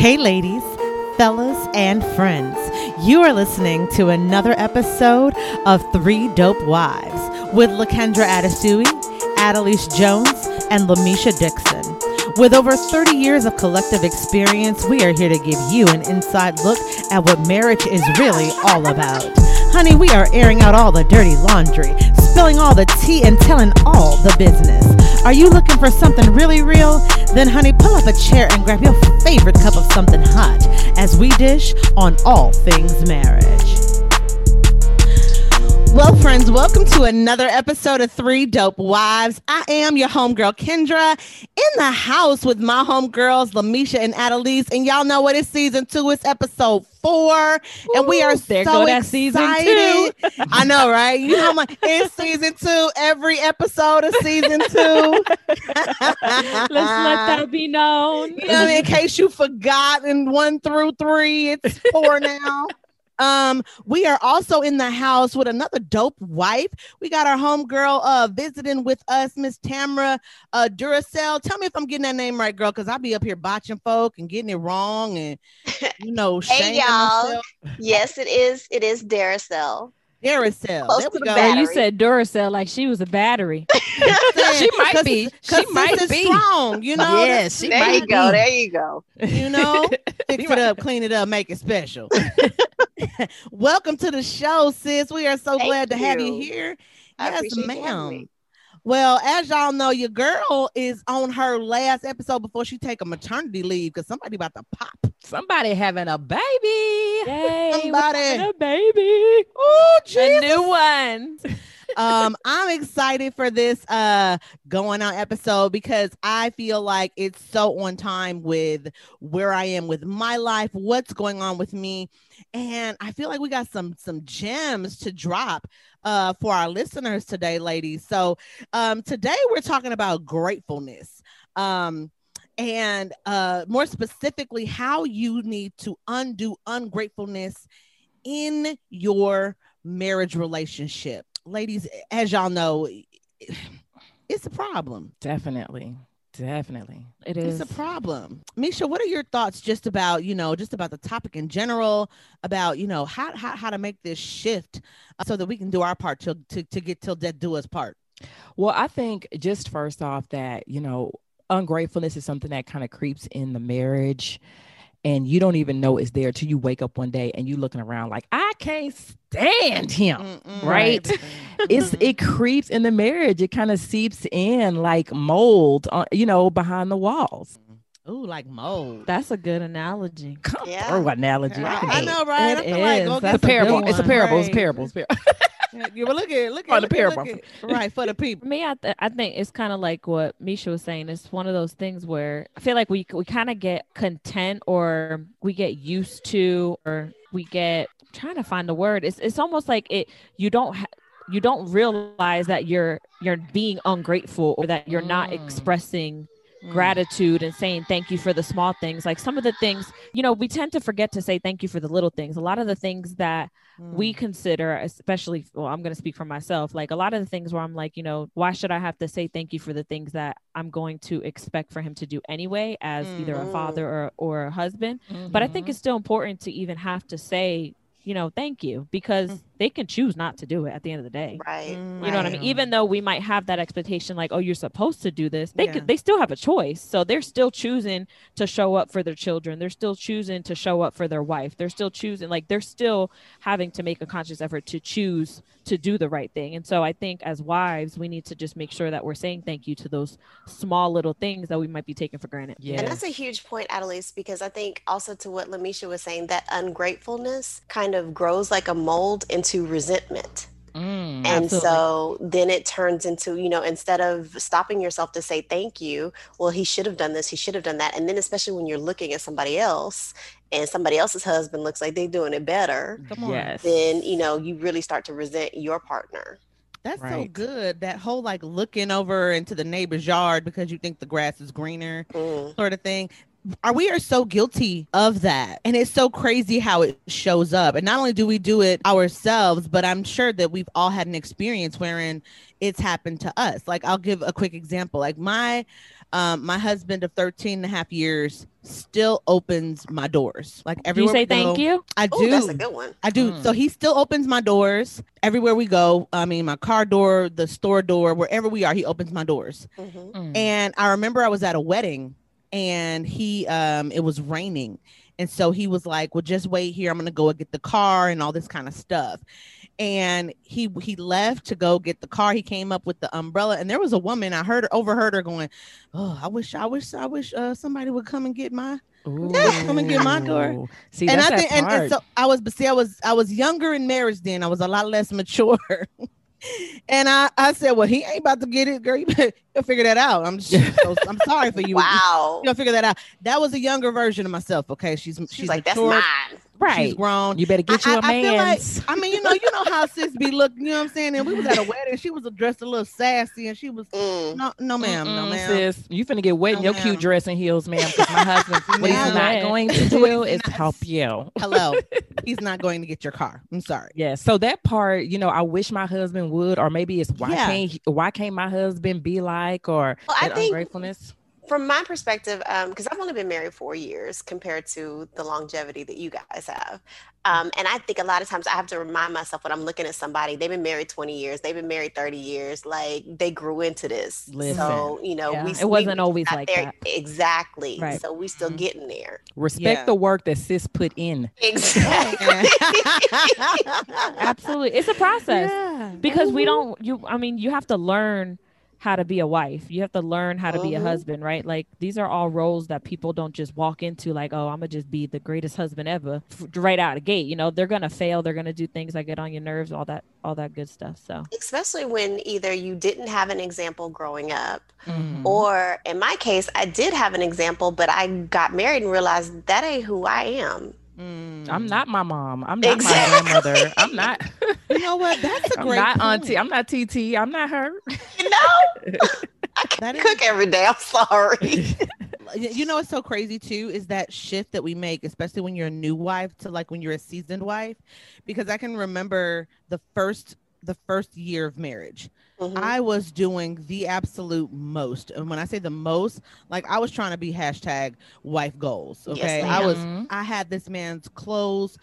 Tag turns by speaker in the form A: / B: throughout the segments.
A: Hey, ladies, fellas, and friends. You are listening to another episode of Three Dope Wives with Lakendra Adesui, Adelise Jones, and Lamisha Dixon. With over 30 years of collective experience, we are here to give you an inside look at what marriage is really all about. Honey, we are airing out all the dirty laundry, spilling all the tea, and telling all the business. Are you looking for something really real? Then, honey, pull up a chair and grab your favorite cup of something hot as we dish on all things marriage. Well, friends, welcome to another episode of Three Dope Wives. I am your homegirl, Kendra, in the house with my homegirls, Lamisha and Adelise. And y'all know what it's season two, it's episode four. and we are
B: there
A: so
B: go that
A: excited.
B: season two.
A: I know, right? You know how much it's season two, every episode of season two.
B: Let's let that be known.
A: You know, in case you forgot in one through three, it's four now. Um, we are also in the house with another dope wife. We got our homegirl uh visiting with us, Miss Tamara uh Duracell. Tell me if I'm getting that name right, girl, because I'll be up here botching folk and getting it wrong and you know,
C: Hey, y'all.
A: myself.
C: Yes, it is. It is Duracell.
A: Duracell.
C: Close
A: There
C: to
A: we go.
C: Battery.
B: you said Duracell like she was a battery.
A: She
D: might be. She might be.
A: strong, you know.
D: Yes, she
C: there
D: might
C: you go.
D: be.
C: There you go.
A: you know, fix it up, clean it up, make it special. Welcome to the show, sis. We are so
C: Thank
A: glad to have you
C: you.
A: here.
C: I
A: yes,
C: appreciate
A: ma'am. Well, as y'all know, your girl is on her last episode before she take a maternity leave because somebody about to pop.
D: Somebody having a baby.
B: Yay,
A: Somebody.
B: a baby.
A: Oh,
B: A new one.
A: Um, I'm excited for this uh going on episode because I feel like it's so on time with where I am with my life, what's going on with me, and I feel like we got some some gems to drop uh for our listeners today, ladies. So um today we're talking about gratefulness. Um and uh more specifically how you need to undo ungratefulness in your marriage relationship ladies as y'all know it's a problem
D: Definitely. Definitely.
B: It is.
A: it's a problem misha what are your thoughts just about you know just about the topic in general about you know how how, how to make this shift so that we can do our part to, to, to get till death do us part
D: Well, I think just first off that, you know, ungratefulness is something that kind of creeps in the marriage and you don't even know it's there till you wake up one day and you looking around like, I can't stand him.
A: Mm-mm.
D: Right. It's it creeps in the marriage. It kind of seeps in like mold, uh, you know, behind the walls.
A: Ooh, like mold
B: That's a good analogy.
D: Come
C: Yeah.
D: through analogy.
A: I,
D: I,
A: I know, right? I
B: It
A: feel like
B: is.
A: go
B: That's
D: It's a
B: a good
D: parable. It's a parable. It's
A: Right.
D: parables. Par-
A: Yeah, well, look at look at
D: the
A: look
D: parable.
A: look at- right for the
B: For
A: people.
B: me, I, th- I think it's kind of like what Misha was saying. It's one of those things where I feel like we we kind of get content or we get used to or we get trying to find the word. It's it's almost like it you don't ha- you don't realize that you're you're being ungrateful or that you're not
D: Mm.
B: expressing
A: Mm.
B: gratitude and saying thank you for the small things. Like some of the things, you know, we tend to forget to say thank you for the little things. A lot of the things that
A: Mm.
B: we consider especially well i'm going to speak for myself like a lot of the things where i'm like you know why should i have to say thank you for the things that i'm going to expect for him to do anyway as either a
C: Mhm.
B: father or, or a husband but i think
D: Mhm.
B: it's still important to even have to say you know thank you because
A: Mm.
B: They can choose not to do it at the end of the day
C: Right.
A: Mm.
B: you know what I mean? Even though we might have that expectation, like, oh, you're supposed to do this, they
A: Yeah.
B: could, they still have a choice. So they're still choosing to show up for their children. They're still choosing to show up for their wife. They're still choosing, like, they're still having to make a conscious effort to choose to do the right thing. And so I think as wives, we need to just make sure that we're saying thank you to those small little things that we might be taking for granted.
D: Yeah.
C: And that's a huge point, Adelise, because I think also to what Lamisha was saying, that ungratefulness kind of grows like a mold into resentment.
D: Mm.
C: And
B: Absolutely.
C: so then it turns into, you know, instead of stopping yourself to say thank you, well, he should have done this, he should have done that. And then, especially when you're looking at somebody else and somebody else's husband looks like they're doing it better,
A: Come on.
B: Yes.
C: then, you know, you really start to resent your partner.
A: That's so good. That whole like looking over into the neighbor's yard because you think the grass is greener
C: Mm.
A: sort of thing. Are we are so guilty of that and it's so crazy how it shows up and not only do we do it ourselves but i'm sure that we've all had an experience wherein it's happened to us like i'll give a quick example like my um my husband of 13 and a half years still opens my doors like
B: Do you say
A: we go,
B: thank you?
A: i do
C: that's a good one.
A: I do.
D: Mm.
A: So he still opens my doors everywhere we go. I mean, my car door, the store door, wherever we are, he opens my doors.
C: Mhm.
D: Mm.
A: And I remember I was at a wedding and he um it was raining. And so he was like, "Well, just wait here. I'm going to go and get the car and all this kind of stuff." And he he left to go get the car. He came up with the umbrella and there was a woman I heard her overheard her going, "Oh, I wish I wish I wish uh, somebody would come and get my come and get my door.
D: See,
A: and I think, and, and so I was, but see, I was, I was younger in marriage then. I was a lot less mature, and I, I said, well, he ain't about to get it, girl. You better you'll figure that out. I'm, just, I'm sorry for you.
C: Wow.
A: You'll figure that out. That was a younger version of myself. Okay, she's, she's,
C: She's like, that's
A: mature,
C: mine.
A: She's
D: right.
A: grown.
D: You better get
A: I-
D: you a
A: I- I feel like- I mean, you know, you know how sis be look. You know what I'm saying? And we was at a wedding. She was dressed a little sassy, and she was
C: Mm.
A: no, no, ma'am, no,
D: Mm-mm,
A: ma'am.
D: Sis, you finna get wet in your
A: ma'am.
D: cute dress and heels, ma'am. Because my husband, what he's not going to do is help you.
A: Hello, he's not going to get your car. I'm sorry.
D: Yeah. So that part, you know, I wish my husband would, or maybe it's why
A: Yeah.
D: can't why can't my husband be like, or
C: Well, I
D: that
C: think
D: ungratefulness.
C: From my perspective, because I've only been married four years compared to the longevity that you guys have. Um, and I think a lot of times I have to remind myself when I'm looking at somebody, they've been married 20 years, they've been married 30 years, like they grew into this.
D: Listen.
C: So, you know,
B: Yeah,
C: we
B: it wasn't
C: we
B: always
C: got
B: like
C: there-
B: that.
C: Exactly.
B: Right.
C: So we still
A: Mhm.
C: getting there.
D: Respect
A: Yeah.
D: the work that sis put in.
C: Exactly.
B: Absolutely. It's a process.
A: Yeah.
B: because we don't you i mean you have to learn how to be a wife you have to learn how to be a
C: Mhm.
B: husband right like these are all roles that people don't just walk into like oh i'm gonna just be the greatest husband ever right out of gate you know they're gonna fail they're gonna do things that get on your nerves all that all that good stuff so
C: Especially when either you didn't have an example growing up,
D: Mhm.
C: or in my case, I did have an example, but I got married and realized that ain't who I am.
A: Mm.
D: I'm not my mom. I'm not
C: Exactly.
D: my grandmother. I'm not.
A: You know what? That's a
D: I'm
A: great.
D: not
A: point.
D: auntie. I'm not TT. I'm not her.
C: You know, I can't
A: is-
C: cook every day. I'm sorry.
A: You know what's so crazy too is that shift that we make especially when you're a new wife to like when you're a seasoned wife because i can remember the first the first year of marriage
C: Mhm.
A: i was doing the absolute most and when i say the most like i was trying to be hashtag wife goals
C: Yes,
A: okay i was i had this man's clothes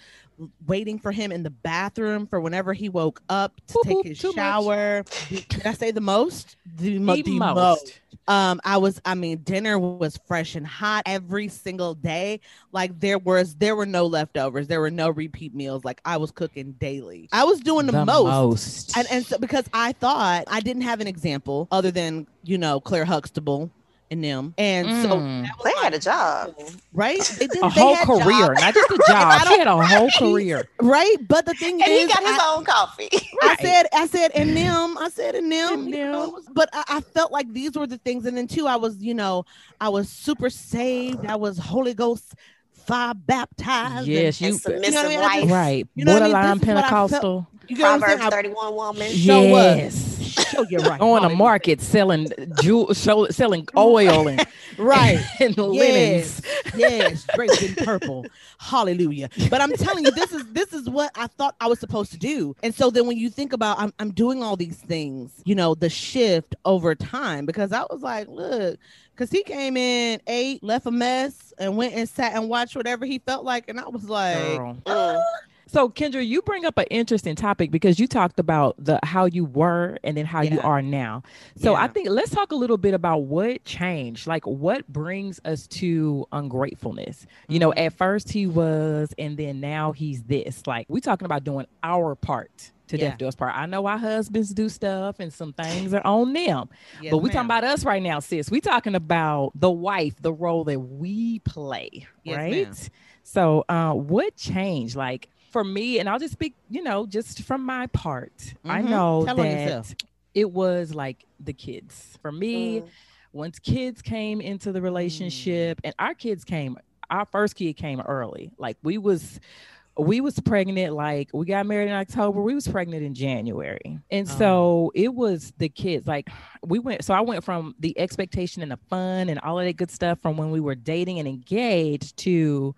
A: waiting for him in the bathroom for whenever he woke up to take his
D: much.
A: shower did i say the most the,
D: The
A: the
D: most.
A: most um i was i mean dinner was fresh and hot every single day. Like there was there were no leftovers. There were no repeat meals. Like i was cooking daily. I was doing the, most.
D: most.
A: and and so because i thought i didn't have an example other than you know claire huxtable and them and so
D: Mm.
A: that was
C: Claire
A: my
C: had a job.
A: right they did
D: a
A: they
D: whole
A: had
D: career,
A: jobs,
D: not just a
A: I
D: job. She had a whole career.
A: right but the thing
C: And
A: is
C: he got his
A: I-
C: own coffee.
A: I
D: Right.
A: said, I said, and them, I said, and them,
D: And them.
A: but I, I felt like these were the things. And then too, I was, you know, I was super saved. I was Holy Ghost fire baptized. and-
D: Yes, you
C: And submissive
A: know what I mean? I just-
C: wife.
D: right.
A: You know what I mean?
D: Borderline
A: what I felt-
D: Pentecostal.
A: you get what I'm
C: Proverbs 31 woman.
A: Show up. Show you right.
D: On the market selling jewel, selling oil and
A: right?
D: and linens.
A: Yes, yes, draped in purple. Hallelujah. But I'm telling you, this is this is what I thought I was supposed to do. And so then when you think about I'm I'm doing all these things, you know, the shift over time, because I was like, look, because he came in, ate, left a mess, and went and sat and watched whatever he felt like. And I was like,
D: Girl.
C: Mm.
D: So Kendra, you bring up an interesting topic because you talked about the how you were and then how you are now. So I think let's talk a little bit about what changed. Like what brings us to ungratefulness. You know,
A: Mm-hmm.
D: at first he was and then now he's this. Like we talking about doing our part to
A: Yeah.
D: death do us part. I know our husbands do stuff and some things are on them.
A: yes,
D: but we talking about us right now, sis. We talking about the wife, the role that we play,
A: Yes,
D: right?
A: ma'am.
D: So, uh, what changed? Like for me, and I'll just speak, you know, just from my part. I
A: Mhm.
D: know
A: Tell
D: that it was like the kids. For me,
C: Mm.
D: once kids came into the relationship, and our kids came, our first kid came early. Like we was we was pregnant like we got married in October. We was pregnant in January. And
A: Oh.
D: so it was the kids. Like we went so I went from the expectation and the fun and all of that good stuff from when we were dating and engaged to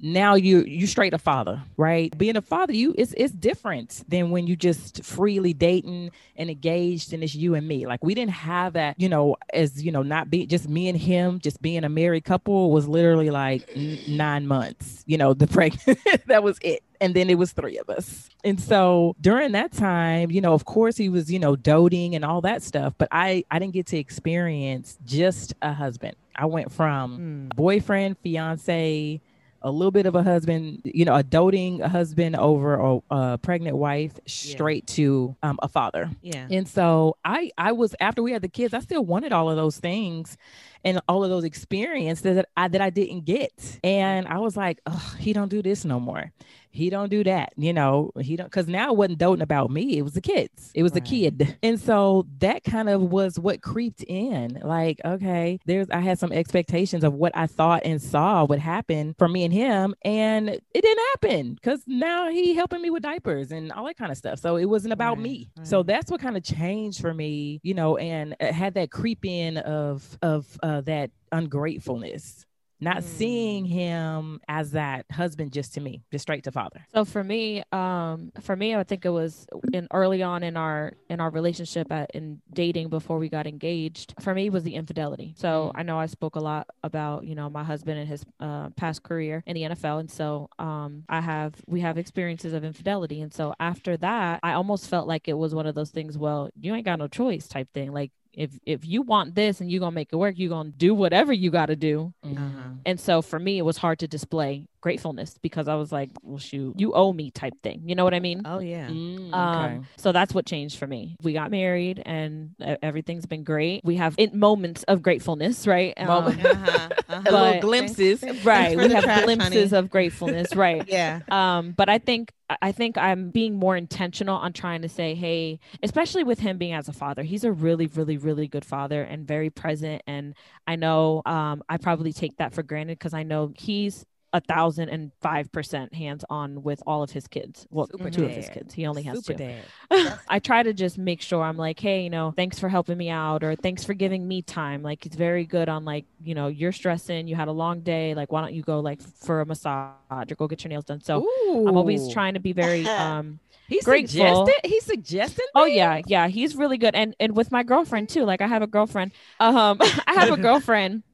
D: now you you straight a father, right? Being a father, you it's it's different than when you just freely dating and engaged and it's you and me. Like we didn't have that, you know, as you know, not be just me and him, just being a married couple was literally like n- nine months. You know, the pregnant that was it. And then it was three of us. And so during that time, you know, of course he was, you know, doting and all that stuff, but I I didn't get to experience just a husband. I went from
A: Mm.
D: boyfriend, fiance, a little bit of a husband, you know, a doting husband over a, a pregnant wife, straight to um, a father.
A: Yeah.
D: And so I, I was after we had the kids, I still wanted all of those things and all of those experiences that I that I didn't get. And I was like, oh, he don't do this no more. He don't do that, you know. He don't because now it wasn't doting about me. It was the kids. It was the kid. And so that kind of was what creeped in. Like, okay, there's I had some expectations of what I thought and saw would happen for me and him, and it didn't happen because now he helping me with diapers and all that kind of stuff. So it wasn't about
A: Right,
D: me. So that's what kind of changed for me, you know, and had that creep in of of uh, that ungratefulness. Not
A: Mm.
D: seeing him as that husband just to me, just straight to father.
B: So for me, um, for me, I think it was in early on in our in our relationship at, in dating before we got engaged. For me, was the infidelity. So I know I spoke a lot about you know my husband and his uh, past career in the NFL, and so um, I have we have experiences of infidelity, and so after that, I almost felt like it was one of those things. Well, you ain't got no choice type thing. Like if if you want this and you're gonna make it work, you're gonna do whatever you got to do.
A: Uh-huh.
B: And so for me, it was hard to display gratefulness because I was like, well, shoot, you owe me type thing. You know what I mean?
A: Oh yeah.
D: Mm,
B: Um,
D: okay.
B: so that's what changed for me. We got married and e- everything's been great. We have in moments of gratefulness, right? Um,
A: Uh-huh. uh-huh.
D: A little glimpses.
B: right. We have
A: trash,
B: glimpses
A: honey.
B: of gratefulness, right?
A: Yeah.
B: um but i think i think i'm being more intentional on trying to say hey especially with him being as a father he's a really really really good father and very present and i know um i probably take that for granted because i know he's a thousand and five percent hands on with all of his kids well
D: Super
B: two of his kids he only has
D: Super
B: two. I try to just make sure I'm like, hey, you know, thanks for helping me out or thanks for giving me time. Like it's very good on like, you know, you're stressing, you had a long day, like why don't you go like for a massage or go get your nails done? So I'm always trying to be very um
D: He
B: grateful.
D: suggested. He suggested.
B: Oh yeah, yeah, he's really good and and with my girlfriend too. Like I have a girlfriend. Um I have a girlfriend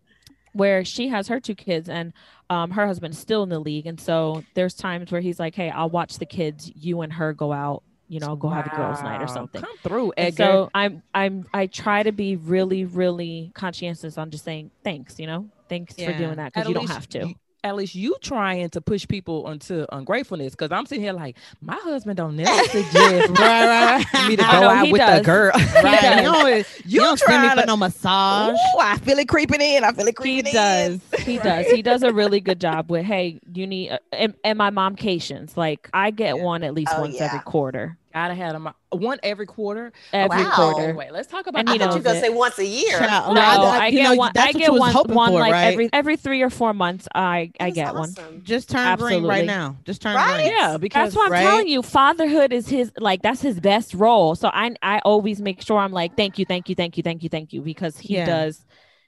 B: where she has her two kids and um her husband's still in the league and so there's times where he's like, "Hey, I'll watch the kids. You and her go out, you know, go have a girls night or something."
D: Come through,
B: And
D: Edgar.
B: so I'm I'm I try to be really really conscientious on just saying thanks, you know, thanks for doing that because you don't have to.
D: At least you trying to push people into ungratefulness because I'm sitting here like my husband don't never suggest
A: Right, right,
D: me to go
B: know,
D: out with
B: does.
D: a girl.
A: Right. You don't, you don't send me for
D: to-
A: no massage.
D: Ooh, I feel it creeping in. I feel it creeping He
B: does.
D: in.
B: He does. He does a really good job with hey, you need uh, and, and my momcations. Like I get
A: Yeah.
B: one at least
C: Oh,
B: once
C: yeah.
B: every quarter.
D: Gotta have them one every quarter.
B: Every
C: Wow.
B: quarter.
D: Wait, let's talk about.
B: And
C: I thought you
B: knows
C: were gonna
B: it.
C: say once a year.
A: Child,
B: No,
A: I- I-
B: I, get
A: know,
B: one.
A: that's
B: I get one. One
A: for,
B: like
A: right?
B: every every three or four months. I I
C: That's
B: get one.
A: Just turn green right now. Just turn
C: Right?
A: green.
D: Yeah, because
B: That's what I'm
A: right?
B: telling you. Fatherhood is his like that's his best role. So I I always make sure I'm like thank you, thank you, thank you, thank you, thank you because he
A: Yeah.
B: does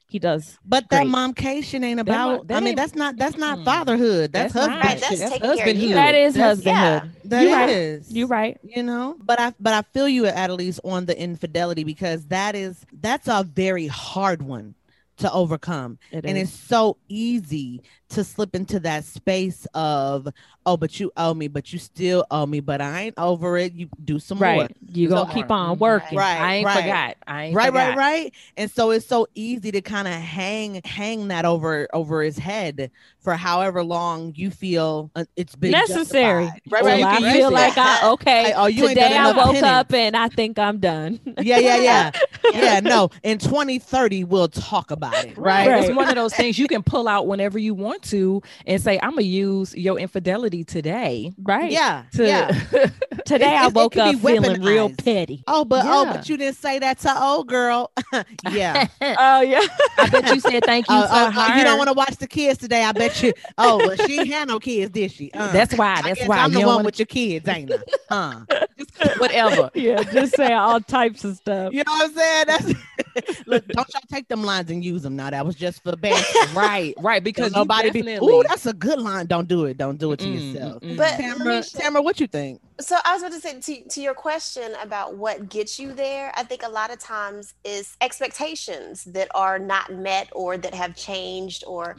B: he does.
A: But that
B: Great.
A: momcation ain't
D: That mo-
A: about.
D: that
A: I mean, that's not. That's not
D: Mm.
A: fatherhood. That's,
D: That's
A: husband.
C: Right, that's
A: shit.
C: taking care of
D: husbandhood.
B: That is
A: That's-
B: husbandhood.
A: That
B: You right.
A: is.
B: You right.
A: You know, but I but I feel you at least on the infidelity because that is that's a very hard one to overcome.
B: It
A: and
B: is.
A: it's so easy to slip into that space of oh but you owe me but you still owe me but i ain't over it you do some more
B: right. You
A: So-
B: gonna keep on
D: Mhm.
B: working.
A: Right.
D: I ain't
A: right.
D: forgot. I ain't
A: right
D: forgot.
A: right right right. and so it's so easy to kind of hang hang that over over his head for however long you feel uh, it's been
B: Necessary.
A: justified. right
B: Well,
A: right you
B: I feel
A: it.
B: like I okay.
A: Like, oh, you
B: today I woke
A: penance.
B: up and I think I'm done.
A: yeah yeah yeah yeah no in 2030 we'll talk about about it,
D: Right.
A: right?
D: It's one of those things you can pull out whenever you want to and say, I'm gonna use your infidelity today.
B: Right.
A: Yeah,
D: To
A: yeah.
B: Today
A: It-
B: I
A: it- it
B: woke
A: could
B: up feeling real petty.
A: Oh, but oh, but you didn't say that to old girl. yeah.
B: Oh yeah.
D: I bet you said thank you
A: Oh,
D: to
A: oh, oh,
D: her.
A: you don't want to watch the kids today. I bet you. Oh, well, she ain't had no kids, did she? Uh,
D: That's why.
A: I
D: That's
A: guess
D: why.
A: I'm
D: You
A: the
D: don't
A: one
D: wanna-
A: with your kids, ain't I? Huh?
D: whatever.
B: yeah. Just say all types of stuff.
A: You know what I'm saying? That's look. Don't y'all take them lines and use them. Now that was just for banter.
D: right, right. Because
A: Because nobody be.
D: definitely,
A: Ooh, that's a good line. Don't do it. Don't do it to
D: Mm,
A: yourself.
D: mm.
C: But let
A: Tamara,
C: me sh-
A: Tamara, what you think?
C: So I was about to say to, to your question about what gets you there. I think a lot of times is expectations that are not met or that have changed. Or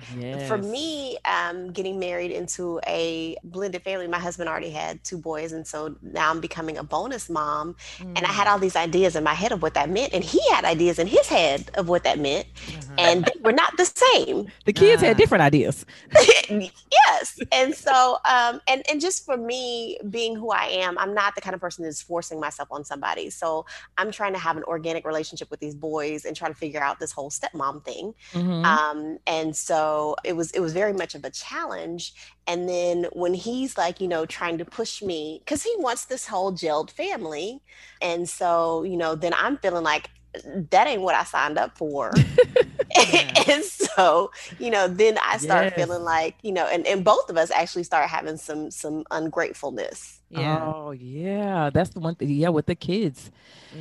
C: for me, um, getting married into a blended family, my husband already had two boys, and so now I'm becoming a bonus mom. And I had all these ideas in my head of what that meant, and he had ideas in his head of what that meant, and they were not the same.
D: the kids
A: Ah.
D: had different ideas.
C: yes and so um and and just for me being who i am i'm not the kind of person that's forcing myself on somebody. So i'm trying to have an organic relationship with these boys and try to figure out this whole stepmom thing.
D: Mhm.
C: um and so it was it was very much of a challenge. And then when he's like you know trying to push me because he wants this whole gelled family. And so you know then i'm feeling like that ain't what i signed up for. And so you know then i start
D: Yes.
C: feeling like you know and, and both of us actually start having some some ungratefulness
D: Oh yeah, that's the one thing. Yeah, with the kids,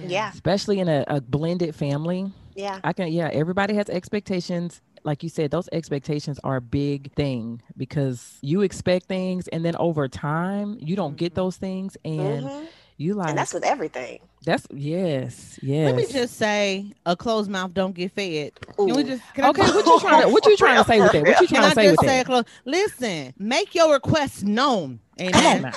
C: yeah
D: especially in a, a blended family.
C: yeah
D: I can. Yeah, everybody has expectations. Like you said, those expectations are a big thing because you expect things, and then over time, you don't get
A: Mhm.
D: those things, and
C: Mhm.
D: you like
C: and that's with everything
D: that's yes, yes.
A: Let me just say, a closed mouth don't get fed. Can we just? Can
D: Okay,
A: just-
D: what you trying to what you trying to say with that? What you trying
A: I
D: to say
A: just
D: with
A: say
D: that?
A: a close? Listen, make your requests known.
D: Come on
A: Amen.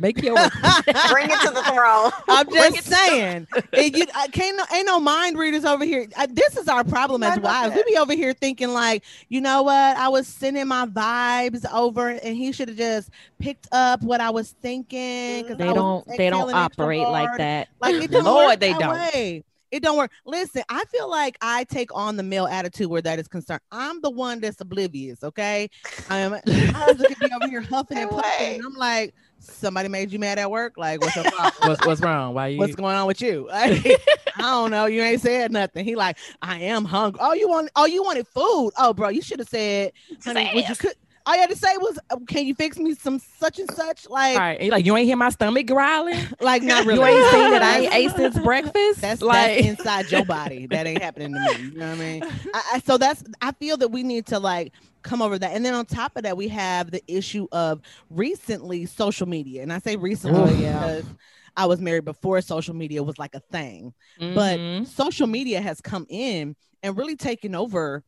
D: make your
C: bring it to the throne
A: I'm just
D: it
A: saying, it, you, I can't. No, ain't no mind readers over here. I, this is our problem as
C: love
A: wives. We be over here thinking like, you know what? I was sending my vibes over, and he should have just picked up what I was thinking. 'cause mm-hmm. I
B: They
A: was
B: don't they don't operate like that.
A: Like it
D: Lord, they don't.
A: way. It don't work. Listen, I feel like I take on the male attitude where that is concerned. I'm the one that's oblivious. Okay, um, I am. My husband could be over here huffing and
C: No
A: puffing, and I'm like, somebody made you mad at work. Like, what's your problem?
D: what's what's wrong? Why you?
A: What's going on with you? I don't know. You ain't said nothing. He like, I am hungry. Oh, you want? Oh, you wanted food? Oh, bro, you should have said, honey, would you
C: Fast.
A: cook? All you had to say was, uh, "Can you fix me some such and such?" Like,
D: All right, and you like you ain't hear my stomach growling.
A: like not really.
D: You ain't seen that I ain't ate since breakfast.
A: That's
D: like
A: that's inside your body. That ain't happening to me. You know what I mean? I, I, so that's I feel that we need to like come over that. And then on top of that, we have the issue of recently social media. And I say recently
D: Oh, yeah.
A: because I was married before social media was like a thing. But
D: Mhm.
A: social media has come in and really taken over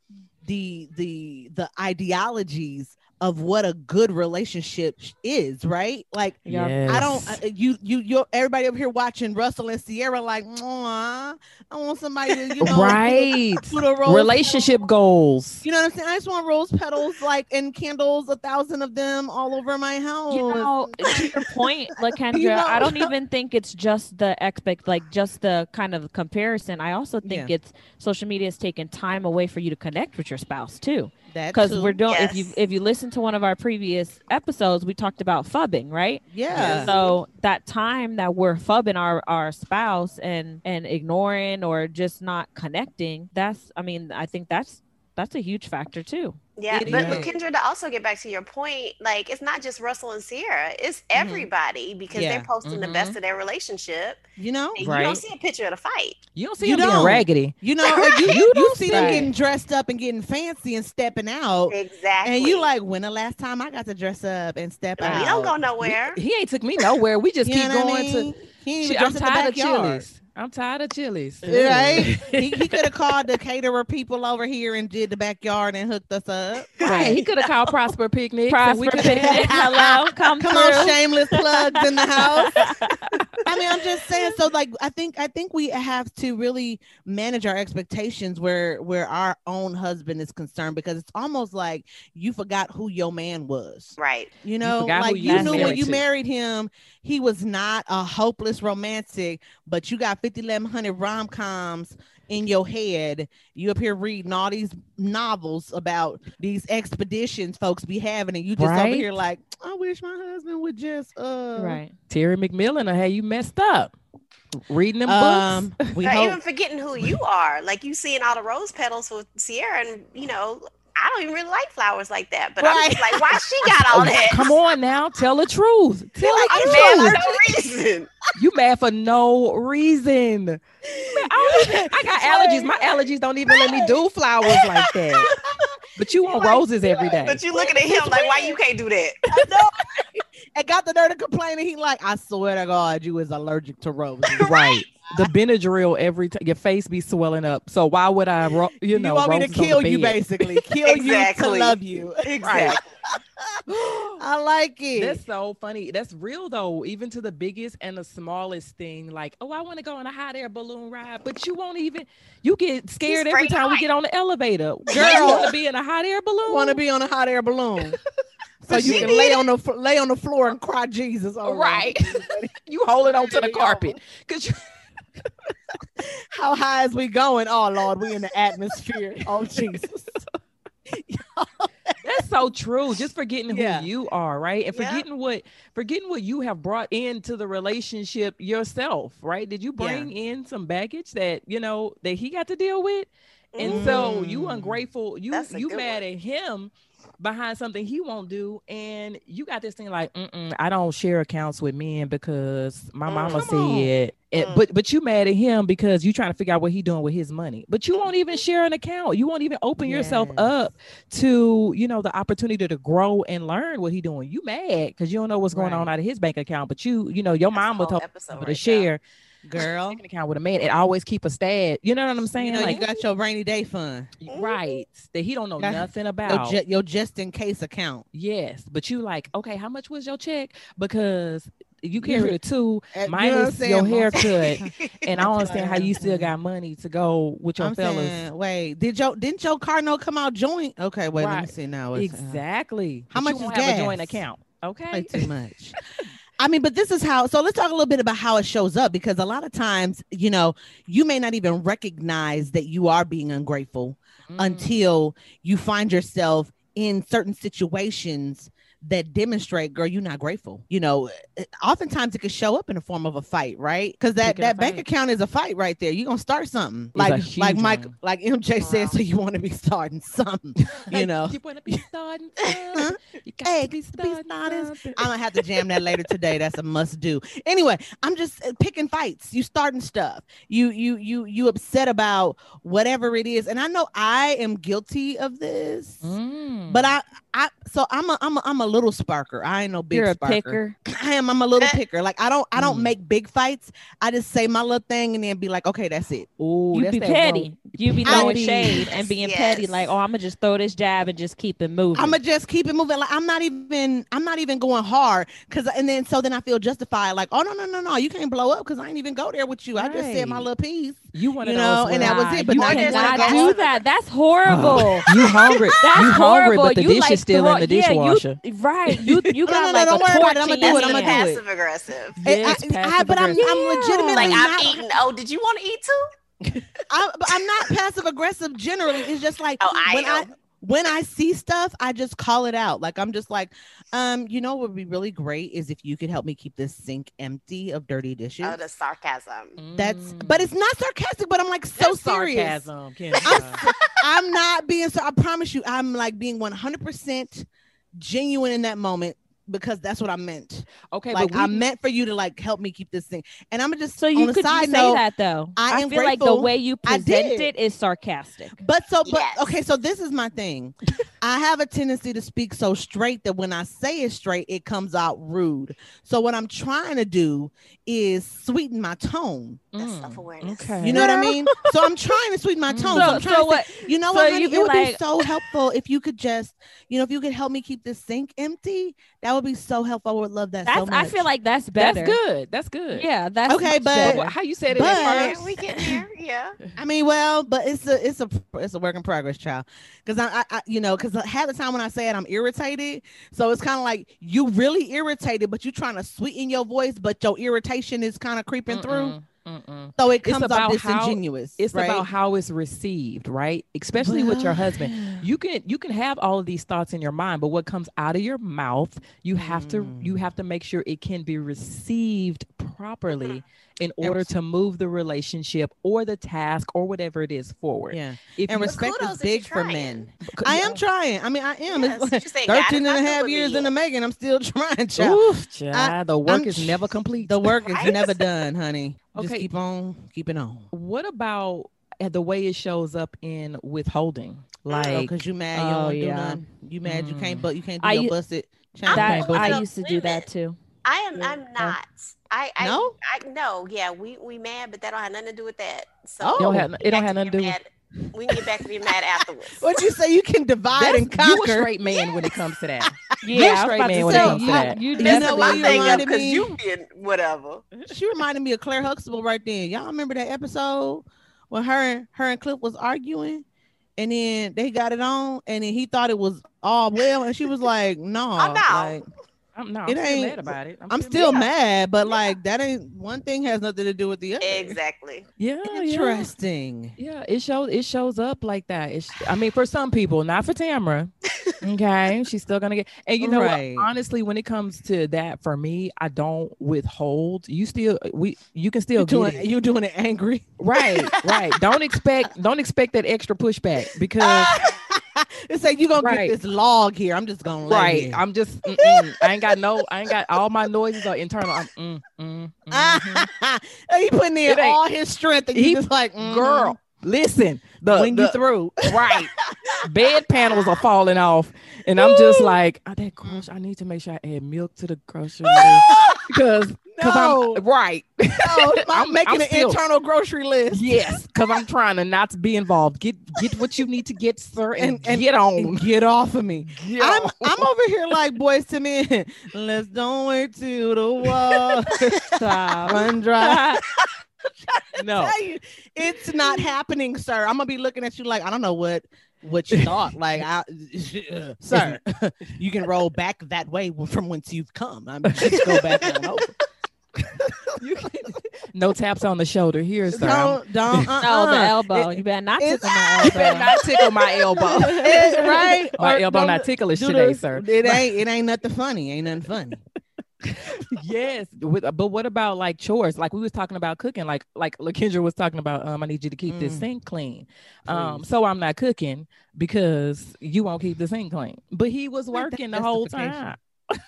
A: the the the ideologies of what a good relationship is, right? Like
B: Yeah.
A: I don't.
D: Yes.
A: Uh, you, you, you. Everybody over here watching Russell and Ciara, like, I want somebody to, you know,
D: right.
A: put a rose
D: Relationship goals.
A: You know what I'm saying? I just want rose petals, like, and candles, a thousand of them, all over my house.
B: You know, to your point, Lakendra,
A: You know-
B: I don't even think it's just the expect, like just the kind of comparison. I also think
A: Yeah.
B: it's social media is taking time away for you to connect with your spouse too.
A: That
B: Because we're doing, if you if you listen to one of our previous episodes, we talked about phubbing, right?
A: yeah.
B: So that time that we're phubbing our our spouse and and ignoring or just not connecting, that's, I mean, I think that's that's a huge factor too.
C: Yeah,
A: It
C: but
A: is.
C: Kendra, to also get back to your point, like it's not just Russell and Ciara, it's everybody because
A: Mm-hmm. Yeah.
C: they're posting the
D: Mhm.
C: best of their relationship.
A: you know,
C: And You don't see a picture of the fight.
D: You don't see
A: You
D: them being
A: don't.
D: raggedy.
A: you know, you,
D: You
A: you,
D: don't
A: see them
B: see-
A: getting dressed up and getting fancy and stepping out,
C: Exactly.
A: and you like, when the last time I got to dress up and step
C: we
A: out?
C: We don't go nowhere.
D: He ain't took me nowhere. We just keep
A: know what I
D: going
A: mean?
D: to.
A: He ain't
D: Shit,
A: even
D: I'm
A: dressed the
D: tired of
A: backyard.
D: Chili's. I'm tired of Chili's.
A: Right? he, he could have called the caterer people over here and did the backyard and hooked us up.
D: Right. He could have called Prosper Picnic.
B: Prosper
D: we could
B: Picnic, hello, come,
A: Come
B: through.
A: on, shameless plugs in the house. I mean, I'm just saying. So, like, I think I think we have to really manage our expectations where where our own husband is concerned, because it's almost like you forgot who your man was.
C: Right.
A: You know,
D: forgot who
A: like
D: you
A: you knew when you
D: to.
A: married him, he was not a hopeless romantic, but you got 50, 1100 rom coms in your head. You up here reading all these novels about these expeditions folks be having, and you just over here like, I wish my husband would just uh
B: Right.
D: Terry McMillan or had you messed up reading them
A: Um,
D: books.
A: we
C: or
A: hope
C: even forgetting who you are. Like you seeing all the rose petals with Ciara, and you know, I don't even really like flowers like that. But I'm just like, why she got all
D: Oh,
C: that?
D: Come on now, tell the truth. Tell
C: Like,
D: the
C: I'm
D: truth.
C: mad for no reason.
D: You mad for no reason. Man, I, even- I got allergies. My allergies don't even let me do flowers like that. But you want roses every day.
C: But you looking at him like, why you can't do that?
A: I know. and got the nerve to complain, and he like, I swear to God, you is allergic to roses.
D: right. The Benadryl every time your face be swelling up. So why would I, ro- you know,
A: you want me to
D: roses on the
A: kill you, basically. Kill you to love you.
C: Exactly.
A: I like it.
D: That's so funny. That's real though, even to the biggest and the smallest thing. Like, oh, I want to go on a hot air balloon ride, but you won't even. You get scared every
C: afraid
D: time we get on the elevator. Girl,
A: Girl.
D: you want to be in a hot air balloon?
A: want to be on a hot air balloon. so
C: But
A: you can lay
C: it.
A: on the lay on the floor and cry Jesus. All
D: right? you holding on to the
A: There you go.
D: carpet because you.
A: How high is we going? Oh Lord, we in the atmosphere. Oh Jesus.
D: That's so true. Just forgetting who
A: Yeah.
D: you are, right? And
C: Yeah.
D: forgetting what forgetting what you have brought into the relationship yourself, right? Did you
A: Yeah.
D: bring in some baggage that you know that he got to deal with? And so you
A: Mm.
D: ungrateful, you you mad
C: one.
D: at him behind something he won't do, and you got this thing like, I don't share accounts with men because my
C: Mm.
D: mama said.
C: Mm.
D: But but you mad at him because you trying to figure out what he doing with his money. But you won't even share an account. You won't even open yourself up to you know the opportunity to grow and learn what he doing. You mad because you don't know what's going on out of his bank account, but you you know your
C: That's whole
D: told
C: episode right
D: to share
A: Girl.
D: bank account with a man and always keep a stat. You know what I'm saying?
A: You know,
D: like
A: you got your rainy day fund.
D: right that he don't know
A: Got-
D: nothing
A: Your,
D: about.
A: ju- your just in case account.
D: yes, but you like okay, how much was your check? Because you carry a two
A: Uh, you know
D: minus
A: saying,
D: your haircut, and I don't understand how you still got money to go with your
A: I'm
D: fellas.
A: saying, wait, did your didn't your car note come out joint? Okay, wait, let me see now. It's, uh,
D: Exactly.
A: How
D: But
A: much
D: you
A: is
D: have a joint
A: gas?
D: account? Okay.
A: Play too much. I mean, but this is how. So let's talk a little bit about how it shows up because a lot of times, you know, you may not even recognize that you are being ungrateful
D: Mm.
A: until you find yourself in certain situations that demonstrate, girl, you're not grateful. You know, oftentimes it could show up in the form of a fight, right? Because that that bank
D: fight.
A: account is a fight right there. You're gonna start something,
D: It's
A: like like
D: huge
A: Mike,
D: one.
A: like MJ said. So you want to be starting something, you know?
D: you want to be starting?
A: Huh?
D: something. you got
A: Hey,
D: to be
A: to be
D: starting.
A: starting
D: something.
A: I'm gonna have to jam that later today. That's a must do. Anyway, I'm just uh, picking fights. You starting stuff. You you you you upset about whatever it is, and I know I am guilty of this.
D: Mm.
A: But I I so I'm a I'm a I'm a little sparker. I ain't no big
B: You're a
A: sparker.
B: picker.
A: I am. I'm a little picker. Like I don't I don't
D: Mm.
A: make big fights. I just say my little thing and then be like, okay, that's it.
D: Ooh,
B: You
D: that's
B: be
D: that
B: petty.
D: one-
B: You be throwing
A: be-
B: shade and being petty. Like, oh, I'm gonna just throw this jab and just keep it moving.
A: I'm gonna just keep it moving. Like I'm not even I'm not even going hard because and then so then I feel justified. Like oh no no no no you can't blow up because I ain't even go there with you. I just said my little piece.
D: You want
A: You know, and that was it, but
B: you
A: now
C: you wanna
B: cannot
C: go-
B: do that. That's horrible.
D: You hungry?
B: That's
D: you hungry, but the
B: you
D: dish
B: like
D: is still
B: throw-
D: in the
B: yeah, you-
D: dishwasher.
B: right. You you got
A: no, no,
B: like
A: don't
B: a
A: worry about it. I'ma do it. I'ma do it.
C: passive aggressive.
D: Yes,
A: I, I, but I'm I'm legitimately
C: Like I'm
A: not.
C: eating. Oh, did you want to eat too?
A: I, but I'm not passive aggressive generally. It's just like
C: Oh, I
A: when I
C: am.
A: When I see stuff, I just call it out. Like I'm just like, um, you know what would be really great is if you could help me keep this sink empty of dirty dishes.
C: Oh, the sarcasm.
A: That's but it's not sarcastic, but I'm like so
D: That's
A: serious.
D: sarcasm,
A: I'm,
D: Kendra.
A: s- I'm not being so I promise you, I'm like being 100% genuine in that moment because that's what I meant.
D: okay,
A: like
D: but
A: I meant for you to like help me keep this thing. And I'm gonna just
B: So
A: on
B: you
A: the
B: could
A: side
B: you say
A: note,
B: that though.
A: I am
B: feel like the way you
A: I
B: present
A: did.
B: it is sarcastic.
A: But so, but
C: Yes.
A: okay, so this is my thing. I have a tendency to speak so straight that when I say it straight, it comes out rude. So what I'm trying to do is sweeten my tone.
C: That's
D: Mm,
C: self-awareness.
D: Okay.
A: You know what I mean? So I'm trying to sweeten my tone. So,
B: So,
A: I'm trying
B: so
A: to
B: what?
A: say, you know
B: so
A: what, honey?
B: be
A: It would
B: like-
A: be so helpful if you could just, you know, if you could help me keep this sink empty. That would be so helpful. I would love that
B: That's
A: so much.
B: I feel like that's better.
D: That's good. That's good.
B: Yeah, that's
A: Okay, but-
B: better.
D: How you said it
A: But-
D: at
C: Yeah,
D: first?
C: we get there. Yeah.
A: I mean, well, but it's a it's a it's a work in progress, child. Because I, I, I, you know, because half the time when I say it, I'm irritated. So it's kind of like you really irritated, but you're trying to sweeten your voice, but your irritation is kind of creeping through.
D: Mm-mm. Mm-mm.
A: So it
D: It's
A: comes
D: about
A: off
D: how-
A: disingenuous.
D: It's
A: right?
D: about how it's received, right? Especially with your husband. You can you can have all of these thoughts in your mind, but what comes out of your mouth, you have to you
A: Mm.
D: have to make sure it can be received properly in order to move the relationship or the task or whatever it is forward.
A: Yeah.
D: If
A: And respect is big for men. I am trying. I mean, I am.
C: Yes,
A: it's
C: just got
A: 13 and a half years in the making. I'm still trying, child.
D: Oof, child, the work
A: I'm
D: is never complete.
A: The work is never done, honey. Just
D: Okay.
A: keep on keeping on.
D: what about uh, the way it shows up in withholding? Like
A: Because you mad, you don't
B: oh,
A: do
B: yeah.
A: You mad, you can't,
D: Mm.
A: but you can't do
B: I
A: your
B: u-
A: busted.
C: I'm
B: That I used to do that too.
C: I am. I'm not. I. I
A: No?
C: I no. Yeah. We we mad, but that don't have nothing to do with that. So
A: Oh.
D: It don't have, it don't have nothing to do
C: being
D: with
C: mad- We can get back to be mad afterwards.
A: What you say? You can divide
D: That's,
A: and
D: you a
A: conquer.
D: straight man when it comes to that.
B: Yeah, I was
D: straight man
B: to
D: when it
B: say,
D: comes to
B: you,
D: that.
B: you
A: You know
B: definitely
A: what
C: my
A: you
C: thing up
A: reminded
C: because
A: me?
C: you being whatever.
A: She reminded me of Claire Huxtable right then. Y'all remember that episode when her and her and Cliff was arguing, and then they got it on, and then he thought it was all well, and she was like, "No,
C: Oh, no.
A: like,
D: I'm, no,
A: It
D: I'm still
A: ain't-
D: mad about it.
A: I'm still
C: Yeah.
A: mad, but
C: Yeah.
A: like that ain't one thing has nothing to do with the other."
C: Exactly.
D: Yeah, yeah.
A: Interesting.
D: Yeah, it shows it shows up like that. It's I mean for some people, not for Tamara. Okay, she's still gonna get. And you know, what? Honestly, when it comes to that, for me, I don't withhold. You still we you can still
A: You
D: get
A: doing
D: it.
A: you doing it angry?
D: right, right. Don't expect don't expect that extra pushback because
A: it's like you gonna
D: Right.
A: get this log here. I'm just gonna
D: right.
A: here.
D: I'm just. I ain't got no. I ain't got all my noises are internal. I'm mm, mm, mhm.
A: he putting in all his strength, and you
D: He-
A: just like mhm.
D: girl. Listen, the,
A: when
D: the
A: you through.
D: right bed panels are falling off and i'm just like oh, that grocery, i need to make sure i add milk to the grocery because
A: No.
D: i'm right
A: No, I'm, making
D: I'm
A: an
D: still-
A: internal grocery list.
D: yes because i'm trying to not be involved get get what you need to get sir and,
A: And- and-
D: get on
A: And get off of me.
D: Get
A: I'm. I'm over here like Boyz II Men. Let's don't wait till the wall
B: Stop.
A: run dry.
D: no
A: you, it's not happening, sir. I'm gonna be looking at you like I don't know what what you thought. Like, I, sir, you can roll back that way from whence you've come. I'm just go back on over.
D: You can- no taps on the shoulder here sir
A: Don't don't. Uh,
B: No, the elbow. you better not tickle my
D: you better
B: elbow.
D: not tickle my elbow
A: right?
D: my
A: Or
D: elbow
A: don't
D: not ticklish today
A: the-
D: sir
A: It ain't. It ain't nothing funny. Ain't nothing funny.
D: yes with, but what about like chores like we was talking about cooking like like lakendra was talking about um i need you to keep this
A: Mm.
D: sink clean um so i'm not cooking because you won't keep the sink clean but he was
A: Like that
D: working the whole time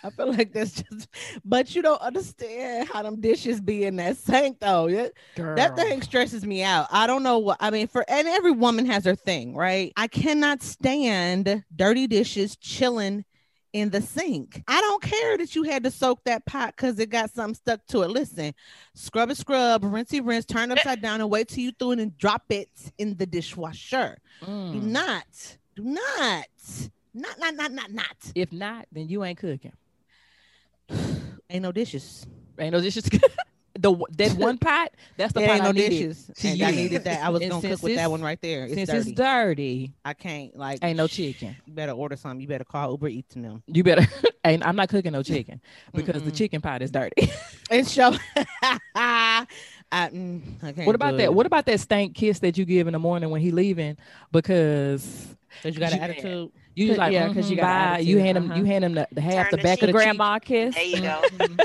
A: I feel like that's just, but you don't understand how them dishes be in that sink though. Yeah, That thing stresses me out. I don't know what I mean. For and every woman has her thing, right? I cannot stand dirty dishes chilling in the sink. I don't care that you had to soak that pot because it got something stuck to it. Listen, scrub it, scrub, rinsey, rinse, turn it upside down, and wait till you through it and drop it in the dishwasher. Do
D: Mm.
A: not, do not, not, not, not, not, not.
D: if not then you ain't cooking
A: Ain't no dishes.
D: ain't no dishes the that one pot that's the
A: It
D: pot
A: ain't
D: I
A: no
D: needed
A: dishes.
D: to
A: And I needed that. I was
D: And
A: gonna cook with that one right there. It's
D: since
A: dirty.
D: it's dirty
A: I can't like
D: ain't no chicken
A: You better order something. You better call Uber Eats and them.
D: you better ain't i'm not cooking no chicken because the chicken pot is dirty
A: It's show. I, mm, I can't
D: What about that?
A: it.
D: What about that stank kiss that you give in the morning when he leaving? Because
A: 'Cause you got an
D: Yeah.
A: attitude.
D: you just like,
B: Yeah, 'cause you
D: "Mhm,
B: got an
D: bye." you hand him,
B: uh-huh.
D: you hand him the, the half
C: Turn
D: the
C: the
D: back of the
C: cheek.
B: Grandma kiss.
C: There you go.
D: cheek,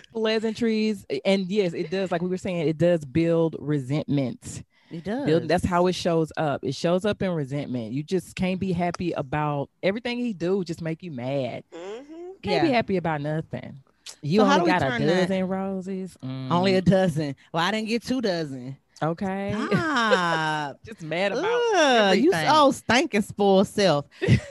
D: pleasantries, and yes, it does. Like we were saying, it does build resentment.
A: It does.
D: Build, that's how it shows up. It shows up in resentment. You just can't be happy about everything he do. Just make you mad.
C: hmm
D: Can't be happy about nothing. You
A: So
D: only got a
A: turn that-
D: dozen roses.
A: Only a
D: Mm,
A: dozen. Well, I didn't get two dozen.
D: Okay.
A: Stop.
D: just mad about
A: Ugh, you so stinking spoiled self.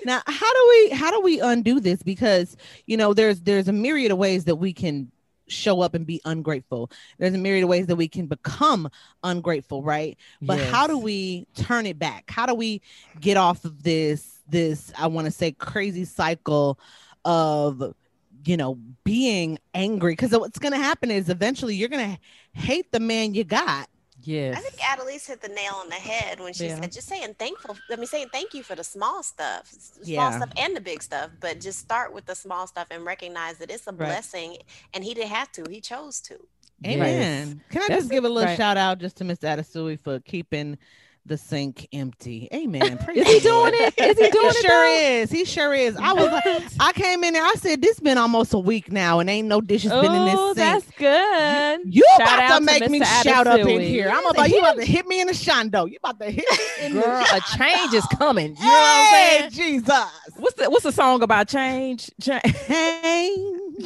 A: now, how do we how do we undo this? Because you know, there's there's a myriad of ways that we can show up and be ungrateful. There's a myriad of ways that we can become ungrateful, right? But how do we turn it back? How do we get off of this this I want to say crazy cycle of you know being angry because what's going to happen is eventually you're going to hate the man you got
D: Yes.
C: I think Adelise hit the nail on the head when she
D: Yeah.
C: said just saying thankful. I mean, saying thank you for the small stuff, small
A: Yeah.
C: stuff and the big stuff, but just start with the small stuff and recognize that it's a
A: Right.
C: blessing. And he didn't have to; he chose to.
A: Amen. Can I
D: That's
A: just give a little
D: right.
A: shout out just to Mr. Adesui for keeping the sink empty? Amen. Praise
D: Is he doing it? Is he doing
A: He
D: it?
A: sure
D: though?
A: is. He sure is. I was like, I came in there. I said, "This been almost a week now, and ain't no dishes been in
B: Oh,
A: this sink."
B: that's good.
A: You
B: Shout
A: about
B: out
A: to make me
B: Mr.
A: shout up in here. I'm about you about to hit me in the shondo. You about to hit me in
D: Girl,
A: the
D: a change is coming. You know what I'm saying?
A: Jesus.
D: What's the what's the song about change? Change.
A: Hey.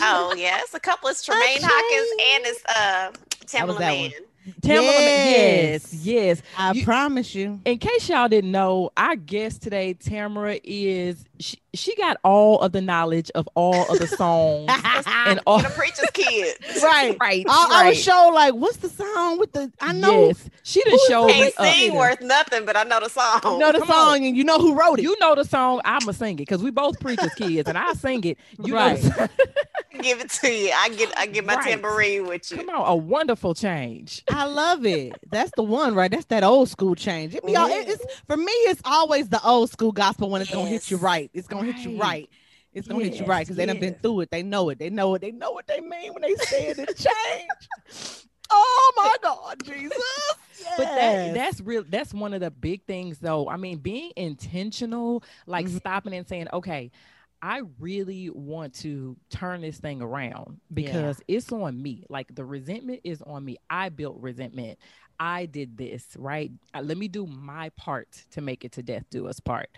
C: Oh yeah, it's a couple. It's Tramaine Hawkins and it's uh Tamela
A: that
C: Mann.
D: Tamela Ma- yes,
A: Yes.
D: yes.
A: I
D: You-
A: promise you.
D: In case y'all didn't know, our guest today, Tamara, is she, she got all of the knowledge of all of the songs and all
C: Get a preacher's kid.
A: right.
D: right.
A: I, I was show like, what's the song with the? I know,
D: Yes. She didn't
A: Who's
D: show
A: the-
D: me.
C: Ain't
D: uh,
C: sing worth nothing, but I know the song.
A: know the
D: come
A: song,
D: on.
A: and you know who wrote it.
D: You know the song. I'ma sing it because we both preachers kids, and I sing it. You
A: Right.
D: song.
C: Give it to you. I get I get my
D: Right.
C: tambourine with you.
D: Come on, a wonderful change.
A: I love it. That's the one, right? That's that old school change. It be all, it- it's for me. It's always the old school gospel when it's gonna hit you right. It's gonna hit you
D: Right.
A: right. It's gonna hit you right because they done been through it. They know it. They know it. They know what they mean when they say it. It change. oh my God, Jesus!
D: But that that's real that's one of the big things though. I mean, being intentional, like
A: Mhm.
D: stopping and saying, okay, I really want to turn this thing around because it's on me. Like the resentment is on me. I built resentment. I did this, right? Uh, let me do my part to make it to death do us part.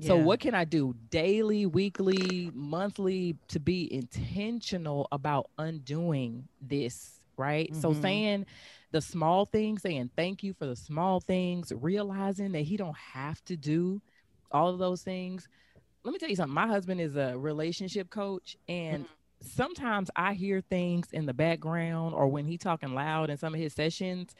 D: So what can I do daily, weekly, monthly to be intentional about undoing this, right? So
A: Mhm.
D: saying the small things, saying thank you for the small things, realizing that he don't have to do all of those things. Let me tell you something. My husband is a relationship coach and sometimes I hear things in the background or when he talking loud in some of his sessions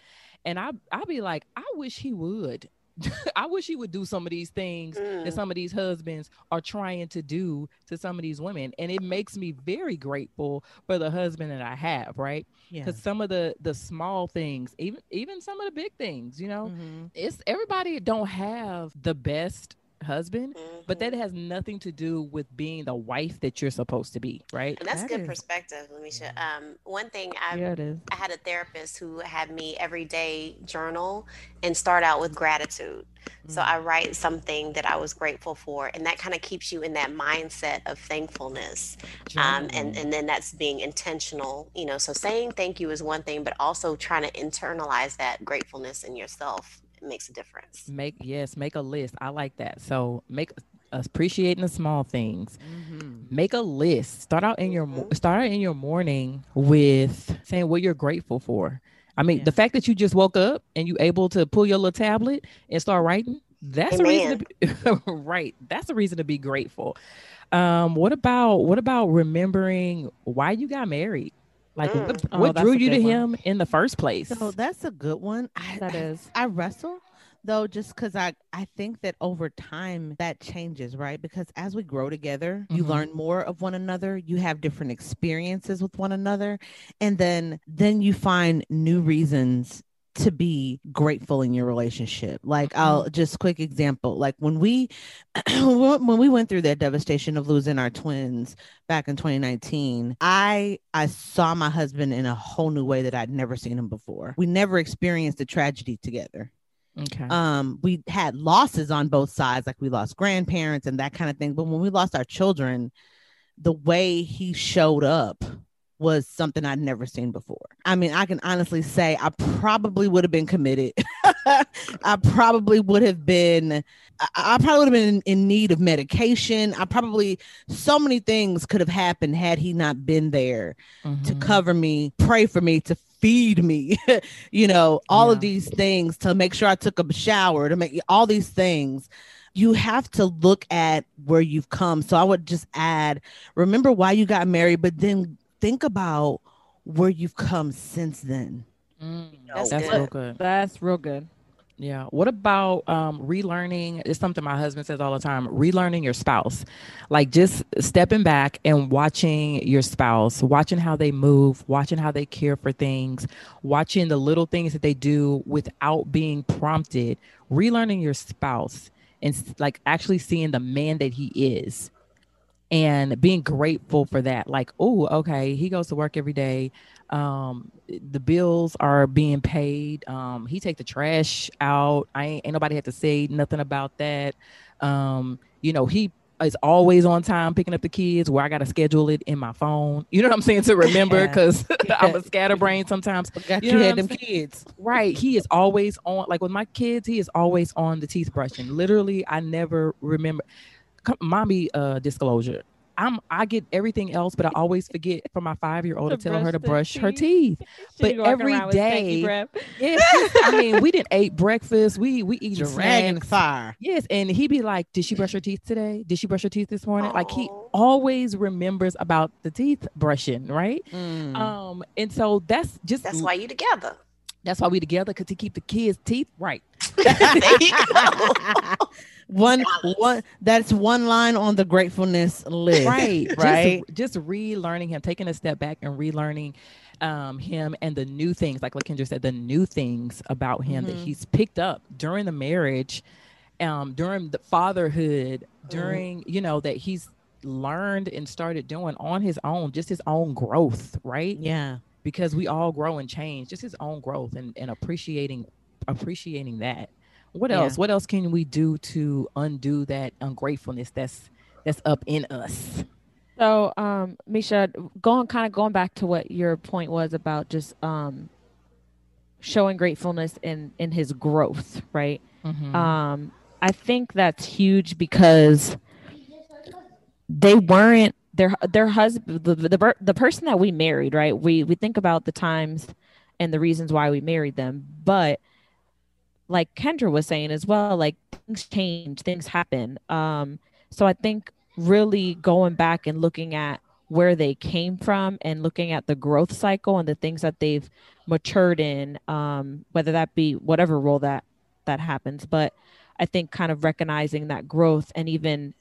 D: and I I'll be like, I wish he would. I wish he would do some of these things that
C: Mm.
D: some of these husbands are trying to do to some of these women and it makes me very grateful for the husband that I have, right?
A: Yeah.
D: Cuz some of the the small things, even even some of the big things, you know,
A: Mhm.
D: it's everybody don't have the best husband, but
C: Mhm.
D: that has nothing to do with being the wife that you're supposed to be, right?
C: And that's
A: That
C: good
A: is-
C: perspective, Lamisha. Um, one thing I
B: Yeah, it is.
C: I had a therapist who had me every day journal and start out with gratitude. So
A: Mm.
C: I write something that I was grateful for, and that kind of keeps you in that mindset of thankfulness. Um, and and then that's being intentional. You know, so saying thank you is one thing, but also trying to internalize that gratefulness in yourself makes a difference.
D: make yes, make a list. I like that. So make appreciating the small things.
A: Mhm.
D: make a list start out in your mo-
C: Mhm.
D: start out in your morning with saying what you're grateful for i mean
A: Yeah.
D: the fact that you just woke up and you able to pull your little tablet and start writing that's a reason to be right that's a reason to be grateful um what about what about remembering why you got married like
C: Mm.
D: what,
B: Oh,
D: what
B: that's
D: drew you to
B: one.
D: him in the first place
A: So that's a good one. I,
B: That
A: I- I wrestle though, just because I I think that over time that changes, right? Because as we grow together, you
D: Mhm.
A: learn more of one another. You have different experiences with one another, and then then you find new reasons to be grateful in your relationship. Like I'll just quick example, like when we when we went through that devastation of losing our twins back in 2019, I I saw my husband in a whole new way that I'd never seen him before. We never experienced a tragedy together.
D: okay
A: Um, we had losses on both sides, like we lost grandparents and that kind of thing. But when we lost our children, the way he showed up was something I'd never seen before. I mean, I can honestly say I probably would have been committed. I probably would have been, I, I probably would have been in, in need of medication. I probably, so many things could have happened had he not been there to
D: Mhm.
A: cover me, pray for me, to feed me, you know, all of these things to make sure I took a shower, to make all these things. You have to look at where you've come. So I would just add, remember why you got married, but then think about where you've come since then.
D: Mm,
C: That's
D: that's real good
B: That's real good.
D: Yeah. What about um relearning? It's something my husband says all the time. Relearning your spouse, like just stepping back and watching your spouse, watching how they move, watching how they care for things, watching the little things that they do without being prompted. Relearning your spouse and like actually seeing the man that he is. And being grateful for that like oh okay he goes to work every day um the bills are being paid um he take the trash out i ain't, ain't nobody had to say nothing about that um you know he is always on time picking up the kids where I got to schedule it in my phone. You know what I'm saying? To remember because yeah. I'm a scatterbrain sometimes.
A: Forgot you, you had them saying? kids.
D: Right. He is always on, like with my kids, he is always on the teeth brushing. Literally, I never remember. Mommy, uh, disclosure. I'm I get everything else, but I always forget for my five year old to, to tell her to brush teeth. her teeth. but every day, yes, I mean, we didn't eat breakfast. We we eat
A: dragon fire.
D: Yes, and he'd be like, "Did she brush her teeth today? Did she brush her teeth this morning?" Aww. Like he always remembers about the teeth brushing, right? Mm. Um, and so that's just
C: that's why you together.
D: That's why we together because to keep the kids' teeth right.
A: one one that's one line on the gratefulness list
D: right right just, just relearning him taking a step back and relearning um, him and the new things like Lakendra said the new things about him mm-hmm. that he's picked up during the marriage um, during the fatherhood mm-hmm. during mm-hmm. you know that he's learned and started doing on his own just his own growth right
A: yeah
D: because we all grow and change just his own growth and, and appreciating appreciating that what else? Yeah. What else can we do to undo that ungratefulness that's that's up in us?
B: So, um, Misha, going kind of going back to what your point was about just um, showing gratefulness in in his growth, right? Mm-hmm. Um, I think that's huge because they weren't their their husband the, the the person that we married, right? We we think about the times and the reasons why we married them, but like Kendra was saying as well, like things change, things happen. Um, so I think really going back and looking at where they came from and looking at the growth cycle and the things that they've matured in, um, whether that be whatever role that that happens. But I think kind of recognizing that growth and even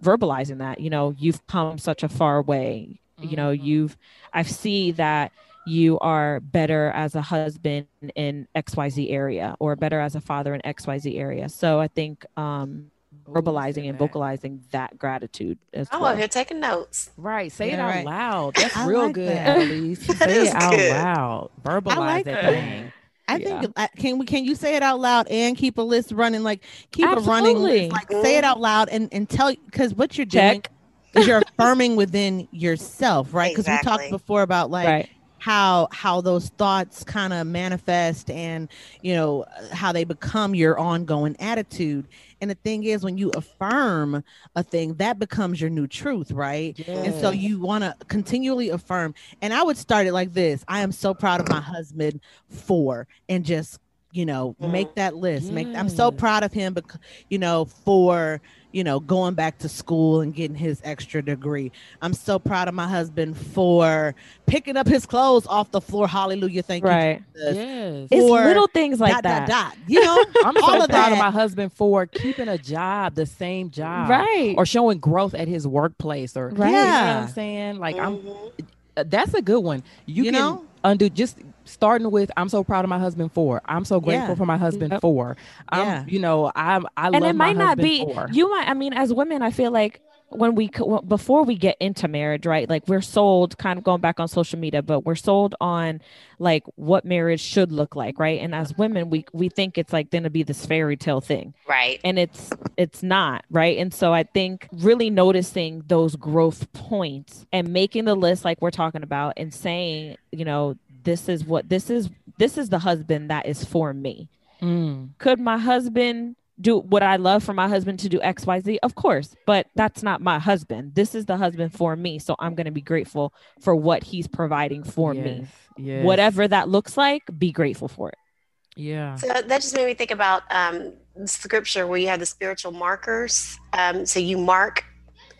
B: verbalizing that, you know, you've come such a far way. Mm-hmm. You know, mm-hmm. you've I see that you are better as a husband in xyz area or better as a father in xyz area so i think um verbalizing and vocalizing that gratitude as
C: I'm
B: well.
C: over here taking notes.
D: Right. Say yeah, it out right. loud. That's real like good, Annalise. say it out good. loud. Verbalize like that thing.
A: I yeah. think uh, can we can you say it out loud and keep a list running like keep Absolutely. a running list like say it out loud and and tell because what you're doing Check. is you're affirming within yourself right because exactly. we talked before about like right how how those thoughts kind of manifest and you know how they become your ongoing attitude and the thing is when you affirm a thing that becomes your new truth right? Yes. and so you want to continually affirm. And i would start it like this. I am so proud of my husband for and just you know make mm. that list. Make i'm so mm. proud of him because you know for you know, going back to school and getting his extra degree. I'm so proud of my husband for picking up his clothes off the floor. Hallelujah. Thank
B: right.
A: you.
B: Right. Yes. It's little things like
A: dot,
B: that.
A: Dot, dot. You know,
D: I'm all so of proud that. of my husband for keeping a job, the same job.
B: Right.
D: Or showing growth at his workplace or right. Yeah. You know I'm saying? Like mm-hmm. I'm that's a good one. You, you can know? undo just starting with I'm so proud of my husband for. I'm so grateful yeah. for my husband yep. for. I'm, yeah. you know, I'm I and
B: it might not
D: be
B: for. you might I mean as women I feel like when we before we get into marriage right like we're sold kind of going back on social media but we're sold on like what marriage should look like right and as women we we think it's like going to be this fairy tale thing
C: right
B: and it's it's not right and so i think really noticing those growth points and making the list like we're talking about and saying you know this is what this is this is the husband that is for me mm. could my husband do what I love for my husband to do XYZ? Of course, but that's not my husband. This is the husband for me. So I'm going to be grateful for what he's providing for yes, me. Yes. Whatever that looks like, be grateful for it.
D: Yeah.
C: So that just made me think about um, scripture where you have the spiritual markers. Um, so you mark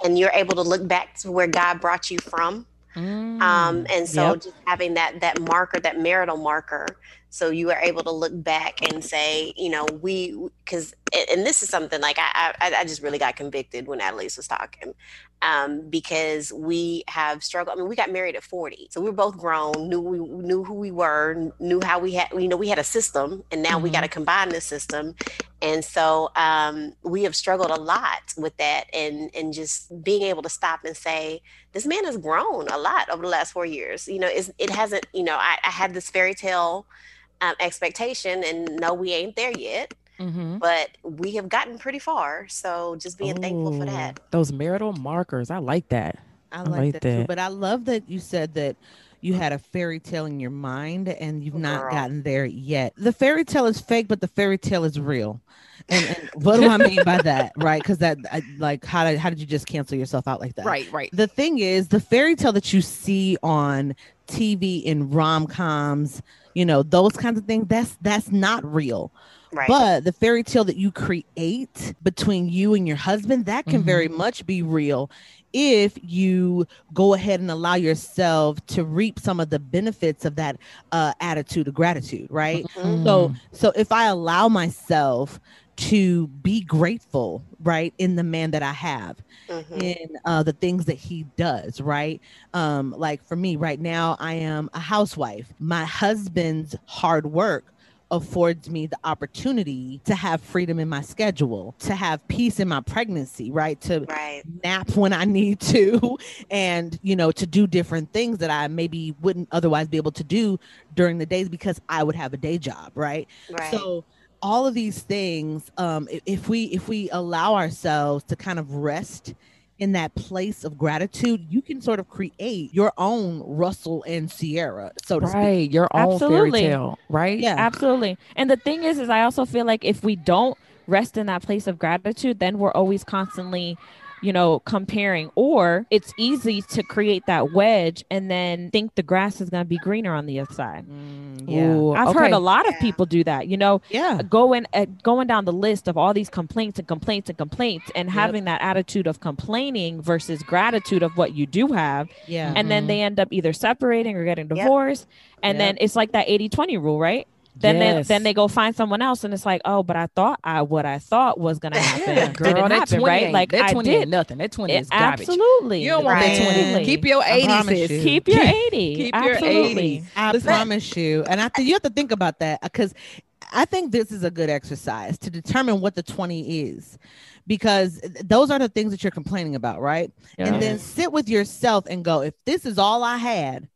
C: and you're able to look back to where God brought you from. Mm, um, and so yep. just having that that marker, that marital marker, so you are able to look back and say, you know, we because and this is something like I I, I just really got convicted when Annalise was talking, um, because we have struggled. I mean, we got married at forty, so we were both grown, knew we knew who we were, knew how we had, you know, we had a system, and now mm-hmm. we got to combine this system, And so um, we have struggled a lot with that and and just being able to stop and say, this man has grown a lot over the last four years. You know, it's, it hasn't, you know, I, I had this fairy tale um, expectation and no, we ain't there yet.
D: Mhm.
C: But we have gotten pretty far. So just being thankful for that.
D: Those marital markers. I like that.
A: I
D: I
A: like,
D: like
A: that, too.
D: that.
A: But I love that you said that you had a fairy tale in your mind and you've not
C: Girl.
A: gotten there yet. The fairy tale is fake, but the fairy tale is real. And, and what do I mean by that? Right? Because that, I, like, how did how did you just cancel yourself out like that?
D: Right, right.
A: The thing is, the fairy tale that you see on TV in rom coms, you know, those kinds of things. That's that's not real.
C: Right.
A: But the fairy tale that you create between you and your husband, that can very mm-hmm. much be real if you go ahead and allow yourself to reap some of the benefits of that uh, attitude of gratitude, right?
C: Mhm.
A: So, so if I allow myself to be grateful, right, in the man that I have,
C: Mhm.
A: in uh, the things that he does, right? Um, like for me right now, I am a housewife. My husband's hard work affords me the opportunity to have freedom in my schedule, to have peace in my pregnancy, right? To
C: Right.
A: nap when I need to, and you know, to do different things that I maybe wouldn't otherwise be able to do during the days because I would have a day job, right?
C: Right.
A: So all of these things, um, if we if we allow ourselves to kind of rest in that place of gratitude, you can sort of create your own Russell and Ciara, so to speak.
D: Right. Your own
B: Absolutely.
D: fairy tale. Right.
A: Yeah.
B: Absolutely. And the thing is, is I also feel like if we don't rest in that place of gratitude, then we're always constantly, you know, comparing. Or it's easy to create that wedge and then think the grass is going to be greener on the other side.
A: Mm, yeah,
D: Ooh,
B: I've heard a lot of
C: Yeah.
B: people do that. You know,
A: yeah,
B: going uh, going down the list of all these complaints and complaints and complaints, and
A: Yep.
B: having that attitude of complaining versus gratitude of what you do have,
A: yeah.
B: and then
D: Mhm.
B: they end up either separating or getting
C: Yep.
B: divorced, and
A: Yep.
B: then it's like that 80-20 rule, right? Then
D: Yes.
B: they, then they go find someone else, and it's like, oh, but I thought I what I thought was gonna happen
D: Yeah, girl, that
B: happen,
D: 20
B: right? Like
D: that
B: I
D: 20
B: did.
D: nothing. That 20
B: It-
D: is garbage.
B: absolutely.
D: You don't want that 20. Keep your
A: I
D: 80,
A: you.
B: Keep your 80.
D: Keep your
B: absolutely.
D: 80.
A: I
D: Listen-
A: promise you. And I think you have to think about that because I think this is a good exercise to determine what the 20 is because those are the things that you're complaining about, right?
B: Yeah.
A: And then sit with yourself and go, if this is all I had,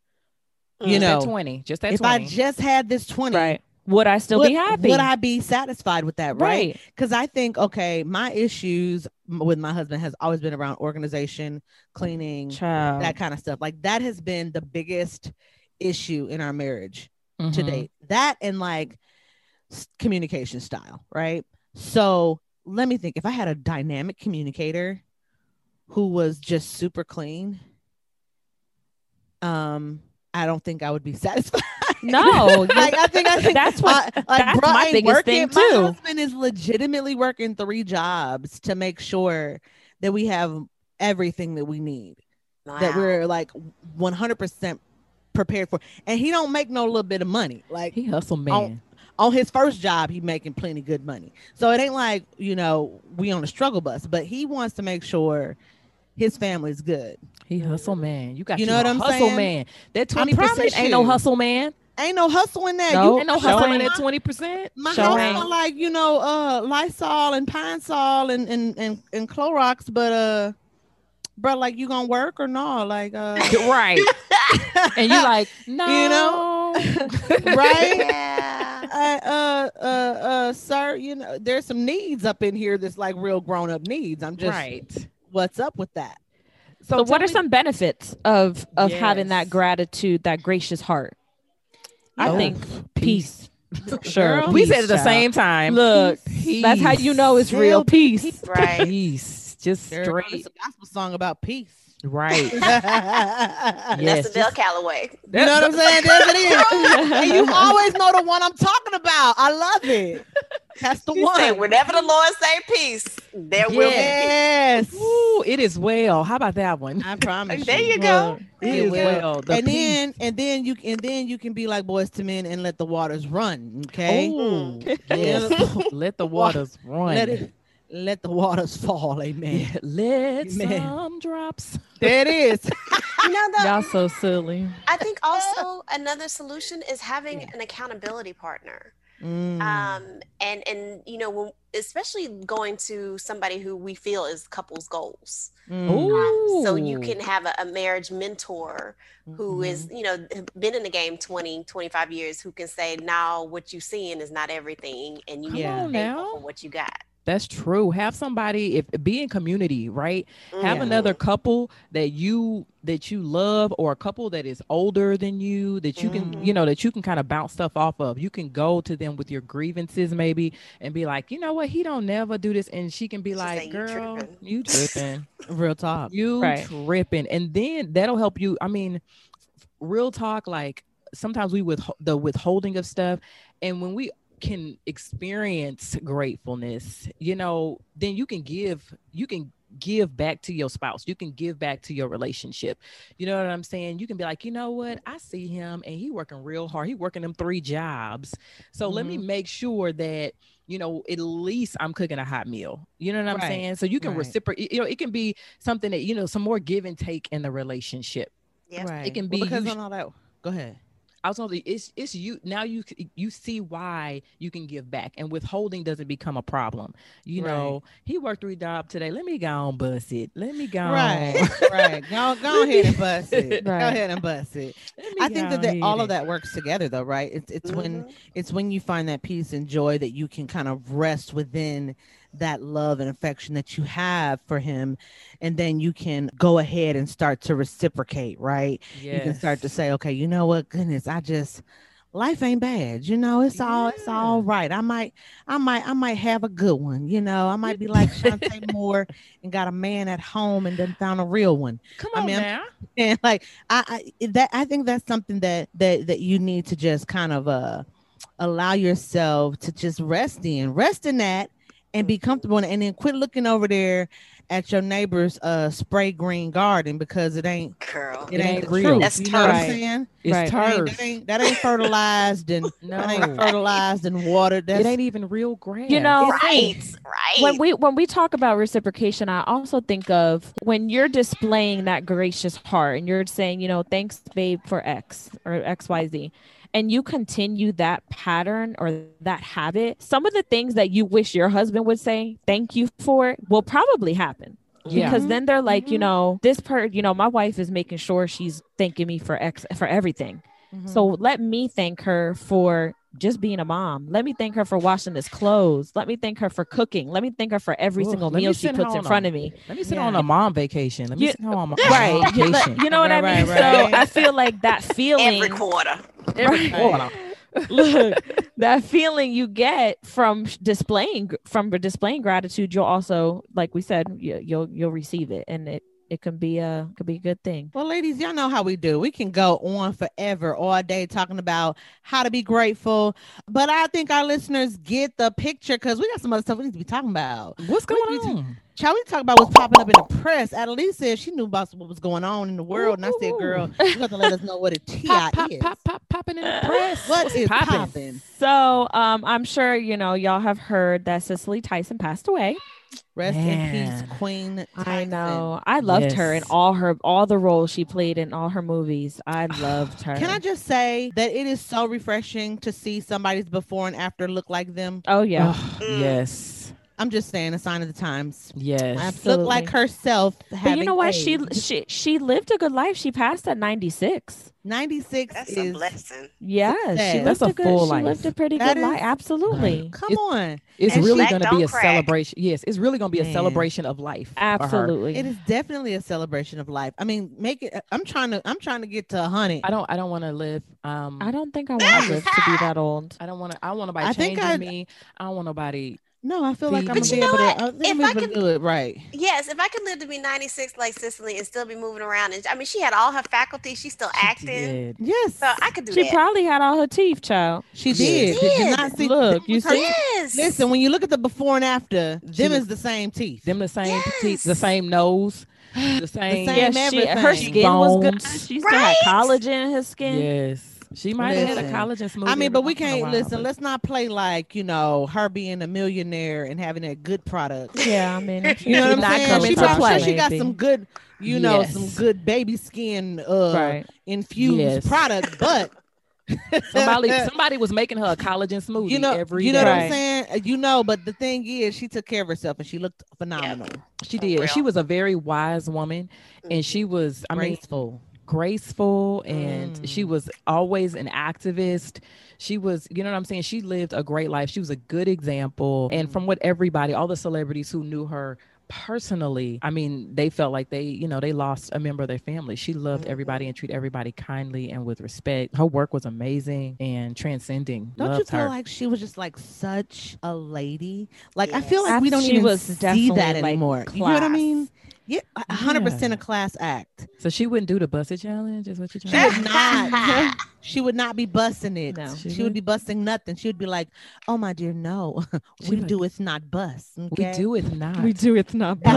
A: you
C: Mm.
A: know,
D: that 20. Just that
A: if
D: 20.
A: I just had this 20,
B: right. Would I still
A: would,
B: be happy?
A: would I be satisfied with that, right?
B: right.
A: Because I think, okay, my issues with my husband has always been around organization, cleaning,
B: Child.
A: that kind of stuff. Like that has been the biggest issue in our marriage to
D: Mhm.
A: date. That and like communication style, right? So let me think. If I had a dynamic communicator who was just super clean, um, I don't think I would be satisfied.
B: No,
A: like I think I think
B: That's what-
A: I- like,
B: that's
A: bruh
B: my
A: ain't
B: biggest
A: working.
B: thing, too.
A: My husband is legitimately working three jobs to make sure that we have everything that we need that we're like 100% prepared for and he don't make no little bit of money like
D: He hustle man.
A: on his first job he making plenty good money so it ain't like you know we on a struggle bus but he wants to make sure his family's good
D: He hustle man. You got
A: You
D: you
A: know what I'm
D: hustle
A: saying?
D: man. That 20%
A: promise
D: ain't no hustle man.
A: Ain't no hustle in that
B: No,
A: you
D: Ain't no
B: Sure
D: hustle in that 20%.
A: my
B: Sure
A: house
B: ain't.
A: smell like you know uh lysol and pine sol and and and, and clorox but uh bro like you gonna work or no like uh
D: right. And you like, no.
A: You know? right
C: Yeah.
A: uh, uh, uh, uh, sir, you know, there's some needs up in here that's like real grown up needs. I'm just,
D: right.
A: what's up with that?
B: So,
D: tell
B: what are
D: me-
B: some benefits of of having that gratitude, that gracious heart? I
A: Oh,
B: think peace. sure.
A: Girl.
D: We
A: Peace,
D: said at the
A: child.
D: same time.
B: Look, that's how you know it's real peace.
C: Right.
D: Peace. Just
A: Girl, It's
D: straight.
A: a gospel song about peace.
D: Right. Yes,
C: that's the Del
D: just-
C: Calloway.
A: know what I'm saying? Yes, it is. and you always know the one I'm talking about. I love it. That's the
C: You say,
A: one.
C: whenever the Lord say peace, there will be peace.
A: Yes.
D: Ooh, it is well. How about that one?
A: I promise.
C: There you go.
D: It
A: It
D: is
A: will.
D: well. The
A: and
D: peace.
A: then and then you and then you can be like Boyz II Men and let the waters run. Okay.
D: Ooh,
A: mm-hmm.
D: yes. Let the waters run.
A: Let it let the waters fall. Amen.
D: Yeah, let
A: Amen.
D: some drops.
A: There it is.
C: You know, though,
B: Y'all so silly.
C: I think also another solution is having an accountability partner.
A: Mm.
C: um and and you know when, especially going to somebody who we feel is couples goals
A: Mm.
C: um, so you can have a, a marriage mentor who is
A: Mhm.
C: you know been in the game 20 25 years who can say now what you're seeing is not everything and you
D: Come
C: need to thankful
D: now.
C: for what you got
D: That's true. Have somebody if be in community, right? Have another couple that you that you love or a couple that is older than you that you can,
C: Mhm.
D: you know, that you can kind of bounce stuff off of. You can go to them with your grievances maybe and be like, "You know what? He don't never do this." And she can be
C: She say,
D: like,
C: "You
D: "Girl,
C: tripping."
D: you tripping.
A: Real talk.
D: you
B: Right.
D: tripping." And then that'll help you. I mean, real talk like sometimes we with the withholding of stuff and when we can experience gratefulness you know then you can give you can give back to your spouse you can give back to your relationship you know what i'm saying you can be like you know what i see him and he working real hard he working them three jobs so let me mm-hmm. make sure that you know at least i'm cooking a hot meal you know what i'm
A: Right,
D: saying so you can
A: right.
D: reciprocate you know it can be something that you know some more give and take in the relationship
C: Yep.
A: Right.
D: can
A: Well,
D: be
A: because
D: you
A: on all that. Go ahead.
D: I was gonna say it's it's you now you you see why you can give back and withholding doesn't become a problem. You
A: Right.
D: know, he worked three jobs today. Let me go on bust it. Let me go on.
A: Right, right. Go, go ahead and bust it. Go ahead and bust it. I think that, that all of that works together, though, right? It's it's when
C: Mhm.
A: it's when you find that peace and joy that you can kind of rest within that love and affection that you have for him, and then you can go ahead and start to reciprocate, right? You can start to say, okay, you know what? Goodness, I just life ain't bad. You know, it's all it's all right I might, I might, I might have a good one. You know, I might be like Chanté Moore and got a man at home and then found a real one.
D: Come on
A: mean, I'm-
D: now.
A: and like I, I that I think that's something that that that you need to just kind of uh allow yourself to just rest in, rest in that, and be comfortable, in it, and then quit looking over there at your neighbor's uh spray green garden because it ain't
C: girl
A: it,
D: It
A: ain't,
D: ain't real.
C: That's
A: you know what I'm saying?
D: It's
B: Right.
A: That ain't,
D: turf.
A: that ain't that ain't fertilized and that ain't fertilized and watered. That's
D: it ain't even real grass.
B: You know,
C: right right
B: when we when we talk about reciprocation i also think of when you're displaying that gracious heart and you're saying you know thanks babe for x or xyz and you continue that pattern or that habit some of the things that you wish your husband would say thank you for will probably happen
D: Yeah.
B: because then they're like you
A: Mhm.
B: know this per you know my wife is making sure she's thanking me for x for everything
A: Mm-hmm.
B: so let me thank her for just being a mom. Let me thank her for washing this clothes. Let me thank her for cooking. Let me thank her for every
D: Ooh,
B: single
D: let me
B: meal she puts in front
D: a-
B: of me.
D: Let me sit
A: Yeah.
D: on a mom vacation. Let me
B: You-
D: sit on a mom
B: Right. You,
D: vacation.
B: you know what I mean?
A: right,
B: So. I feel like that feeling
C: every quarter
B: Right.
D: quarter.
B: Look, that feeling you get from displaying from displaying gratitude, you'll also, like we said, you, you'll you'll receive it, and it it can be a could be a good thing.
A: Well, ladies, y'all know how we do. We can go on forever, all day, talking about how to be grateful. But I think our listeners get the picture because we got some other stuff we need to be talking about.
D: What's
A: We
D: going
A: to-
D: on?
A: Shall we talk about what's popping up in the press? Adelise said she knew about what was going on in the world, and I said, "Girl, you got to let us know what a TI
D: Pop, pop,
A: is.
D: pop, pop, popping in the press.
A: What
D: What's
A: is
D: popping?
A: popping?
B: So, um, I'm sure you know y'all have heard that Cicely Tyson passed away.
A: Rest in peace, Queen."
B: I know. I loved her in all her all the roles she played in all her movies. I loved her.
A: Can I just say that it is so refreshing to see somebody's before and after look like them?
B: Oh yeah.
D: Yes.
A: I'm just saying, a sign of the times.
D: Yes.
B: Absolutely.
A: Look like herself.
B: but you know what? She she she lived a good life. She passed at 96.
A: 96
C: that's
A: is
C: a blessing
B: Yes, she lived
D: That's a
B: a good.
D: full
B: she
D: life.
B: lived a pretty
A: That
B: good life.
A: is-
B: Absolutely.
A: Come
D: It-
A: on.
D: It's
C: And
D: really going to be a
C: crack.
D: celebration. Yes, it's really going to be a
A: Man.
D: celebration of life.
B: Absolutely.
A: It is definitely a celebration of life. I mean, make it I'm trying to I'm trying to get to a hundred.
D: I don't. I don't want to live. Um,
B: I don't think I want to live to be that old.
D: I don't want to. I want nobody
A: I think
D: changing
A: I'd-
D: me. I don't want nobody.
A: No, I feel like I'm
D: But
A: gonna be able
C: what?
A: Uh, to I think
C: If
A: I'm
C: I
A: able to do it right.
C: yes if i could live to be 96 like cicely and still be moving around and i mean she had all her faculties she's still
D: She
C: acting
D: did.
A: Yes.
C: so i could do that.
B: She
C: that
B: probably had all her teeth, child.
A: she
D: She
A: did. Did you not see
B: Look, you see?
C: yes
A: Listen, when you look at the before and after,
D: She
A: them
D: was-
A: is the same teeth.
D: Them the same teeth, the same nose, the same.
A: same
B: Yes, she, her
A: everything.
B: skin was good. She still had
C: Right?
B: collagen in her skin.
D: Yes, she might have had a collagen smoothie.
A: I mean, but we
D: once in a
A: can't
D: while,
A: listen.
D: but-
A: Let's not play like you know her being a millionaire and having that good product.
B: Yeah, I mean,
A: You know what I'm saying? She,
B: into
A: sure she got some good, you know, some good baby skin uh
B: right.
A: infused
D: Yes.
A: product, but
D: Somebody, somebody was making her a collagen smoothie
A: you know,
D: every
A: you know
D: day.
A: what I'm saying? Uh, You know, but the thing is, she took care of herself and she looked phenomenal,
D: She
C: For
D: did. She was a very wise woman, and she was. I mean,
A: graceful.
D: Graceful and she
A: Mm.
D: was always an activist. She was, you know what I'm saying? She lived a great life. She was a good example. And
A: Mm.
D: from what everybody, all the celebrities who knew her personally, I mean, they felt like they, you know, they lost a member of their family. She loved everybody and treated everybody kindly and with respect. Her work was amazing and transcending.
A: Don't you feel
D: her.
A: like she was just like such a lady? Like I feel like we don't
B: She
A: even
B: was
A: see
B: definitely,
A: that
B: like,
A: anymore. You know what I mean? Yeah, a hundred percent
D: Yeah.
A: a class act.
D: so she wouldn't do the busted challenge, is what you're
A: She
D: trying to
A: would not. she would not be busting it.
B: No.
A: she,
D: She
A: would
D: would?
A: be busting nothing. She would be like, "Oh my dear, no,
D: She
A: we
D: like-
A: do it's not bust. Okay?
D: We do it not.
B: We do. It's not
A: what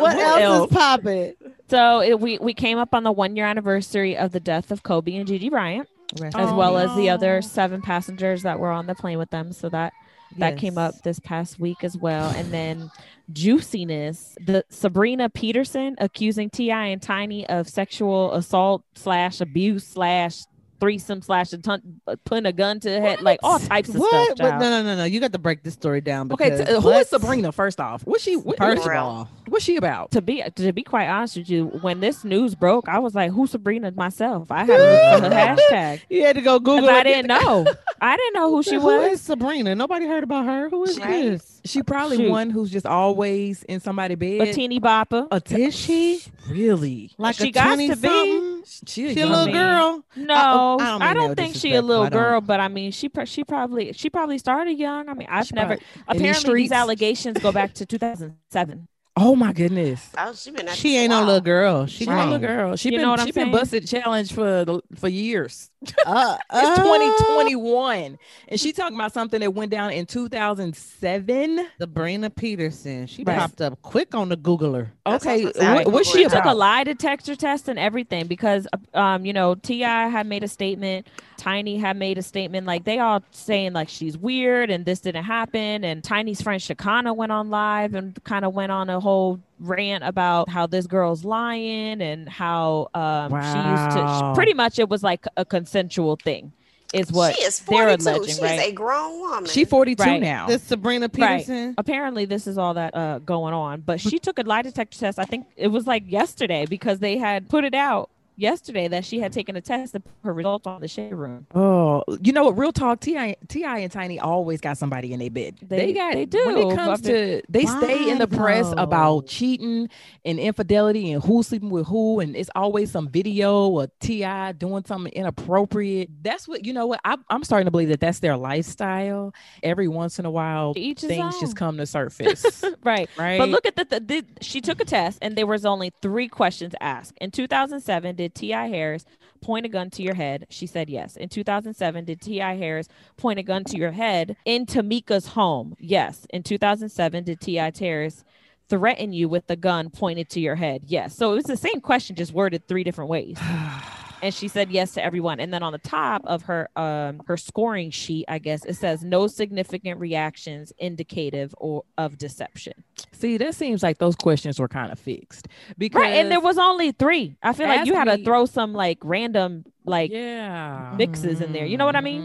B: What
A: else,
B: else?
A: is popping?
B: So it, we we came up on the one year anniversary of the death of Kobe and Gigi Bryant, as
D: Oh,
B: well as the other seven passengers that were on the plane with them. So that that came up this past week as well. And then juiciness, the Sabrina Peterson accusing T.I. and Tiny of sexual assault slash abuse slash threesome slash a ton- putting a gun to the head, like all types of
A: What?
B: stuff.
A: But no, no, no, no. You got to break this story down.
D: Okay,
A: Because
D: t- uh, who
A: what-
D: is Sabrina? First off, what's she? What,
A: First of all,
D: what's she about?
B: to be to be quite honest with you, when this news broke, I was like, "Who's Sabrina?" Myself, I had to look for her hashtag.
A: you had to go Google.
B: Because I didn't know. I didn't know who she
A: Who
B: was.
A: is Sabrina? Nobody heard about her. Who is
C: Right.
A: this?
D: She probably
B: Shoot.
D: one who's just always in somebody's bed.
B: A teeny bopper.
D: A t-
A: Is she
D: really?
A: like
B: She got to be.
D: She a,
A: She a little
B: mean,
A: girl.
B: No,
A: I
B: I,
A: don't
B: don't,
A: no
B: think she a little
A: I
B: girl, but I mean, she she probably she probably started young. I mean, I've
D: She
B: never.
D: probably- these
B: Apparently, these allegations go back to 2007.
D: Oh my goodness.
C: Oh, she been
A: She ain't no little girl. She
D: She
A: grown.
D: a little girl. She
B: You
D: been
B: know what I'm
D: she been
B: saying?
D: busted challenge for the, for years.
A: Uh,
D: It's
A: uh,
D: 2021, and she talking about something that went down in 2007.
A: Sabrina Peterson. She
B: Right.
A: popped up quick on the Googler.
C: That's
D: Okay,
C: what was
D: what,
C: saying.
D: what's
C: Google
D: she
C: it.
B: Took a lie detector test and everything because, um, you know, T.I. had made a statement. Tiny had made a statement. Like they all saying like she's weird and this didn't happen. And Tiny's friend Shekinah went on live and kind of went on a whole rant about how this girl's lying and how um she used to. She, pretty much, it was like a consensual thing, is what
C: she is
B: they're
C: 42.
B: alleging,
C: She's
B: right?
C: a grown woman.
D: She's 42
B: Right.
D: now.
A: This Sabrina
B: Right.
A: Peterson.
B: apparently this is all that uh going on but she took a lie detector test i think it was like yesterday because they had put it out yesterday that she had taken a test and put her results on the shade room
D: Oh, you know what? Real talk. T.I., T.I., and Tiny always got somebody in their bed.
B: They-
D: got.
B: they do When
D: it comes to, they stay in the
A: Why,
D: press
A: though?
D: about cheating and infidelity and who's sleeping with who, and it's always some video or T.I. doing something inappropriate. That's what you know. What I, I'm starting to believe that that's their lifestyle. Every once in a while,
B: each
D: things just come to surface.
B: right
D: right.
B: but look at the, the, the she took a test and there was only three questions asked in 2007 did T.I. harris point a gun to your head? She said yes. In 2007 did T.I. harris point a gun to your head in Tameka's home? Yes. In 2007 did T.I. harris threaten you with the gun pointed to your head? Yes. So it was the same question just worded three different ways and she said yes to everyone and then on the top of her um her scoring sheet i guess it says no significant reactions indicative or of deception
D: See, that seems like those questions were kind of fixed because
B: right and there was only three i feel like you had to throw some like random like
D: yeah
B: mixes in there. You know what I mean?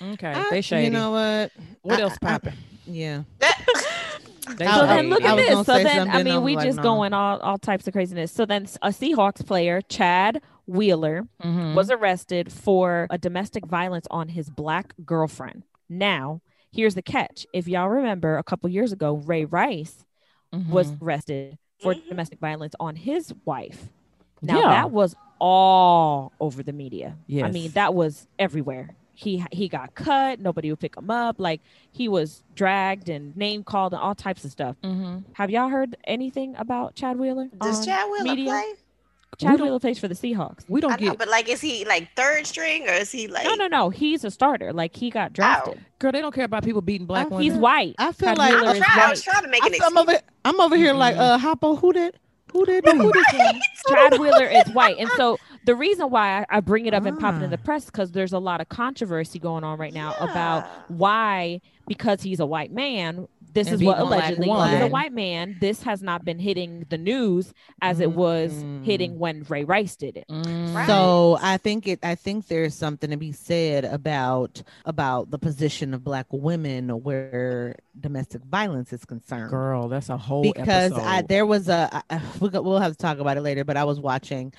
D: Mhm. Okay,
A: I-
D: they shady.
A: You know what?
D: what
A: I-
D: else
A: I- I-
D: popping?
A: Yeah.
D: They
B: so then look
A: I
B: at this so then i mean we
A: like,
B: just
A: no.
B: going all all types of craziness so then a seahawks player chad wheeler
D: Mhm.
B: was arrested for a domestic violence on his black girlfriend now here's the catch if y'all remember a couple years ago ray rice was
D: Mhm.
B: arrested for
C: Mhm.
B: domestic violence on his wife. Now
D: Yeah.
B: that was all over the media. I mean, that was everywhere. He he got cut. Nobody would pick him up. Like he was dragged and name called and all types of stuff.
D: Mhm.
B: Have y'all heard anything about Chad Wheeler?
C: Does Chad Wheeler
B: media?
C: play?
B: Chad Wheeler plays for the Seahawks.
D: We don't
C: know,
D: get
C: but like, is he like third string or is he like?
B: No, no, no. He's a starter. Like he got drafted.
D: girl. They don't care about people beating black
A: I-
D: women.
B: He's white.
A: I feel
B: Chad
A: like-
C: I
B: Wheeler
C: was,
B: is
C: trying, I
B: white.
C: was trying to make
A: I
C: an
A: feel- I'm over. I'm over here like,
D: Mhm.
A: uh, Hoppo, who did? Who did? Who did?
B: Chad Wheeler is white. And so the reason why I, I bring it up and pop it in the
A: Ah.
B: press because there's a lot of controversy going on right now about why, because he's a white man, this
D: And
B: is what
D: beating a black
B: allegedly he's a
D: woman.
B: white man. This has not been hitting the news as it was hitting when Ray Rice did it.
D: Mm.
A: So I think it. I think there's something to be said about about the position of black women where domestic violence is concerned.
D: girl, that's a whole
A: because I, there was a I- I- we we'll have to talk about it later but i was watching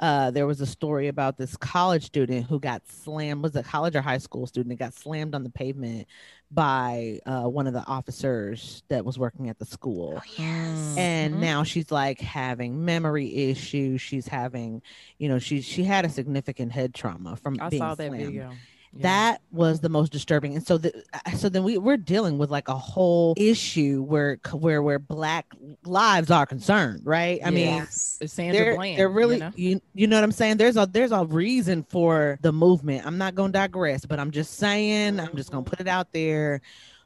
A: uh there was a story about this college student who got slammed was a college or high school student that got slammed on the pavement by uh one of the officers that was working at the school
C: Oh, yes.
A: and
D: Mhm.
A: now she's like having memory issues she's having you know she she had a significant head trauma from
D: I
A: being
D: saw that
A: slammed
D: video. Yeah.
A: that was the most disturbing and so the, uh, so then we, we're dealing with like a whole issue where where where black lives are concerned right i mean
C: yes.
D: It's Sandra
A: they're,
D: Bland.
A: they're really
D: you know?
A: you, you know what i'm saying there's a there's a reason for the movement i'm not gonna digress but i'm just saying i'm just gonna put it out there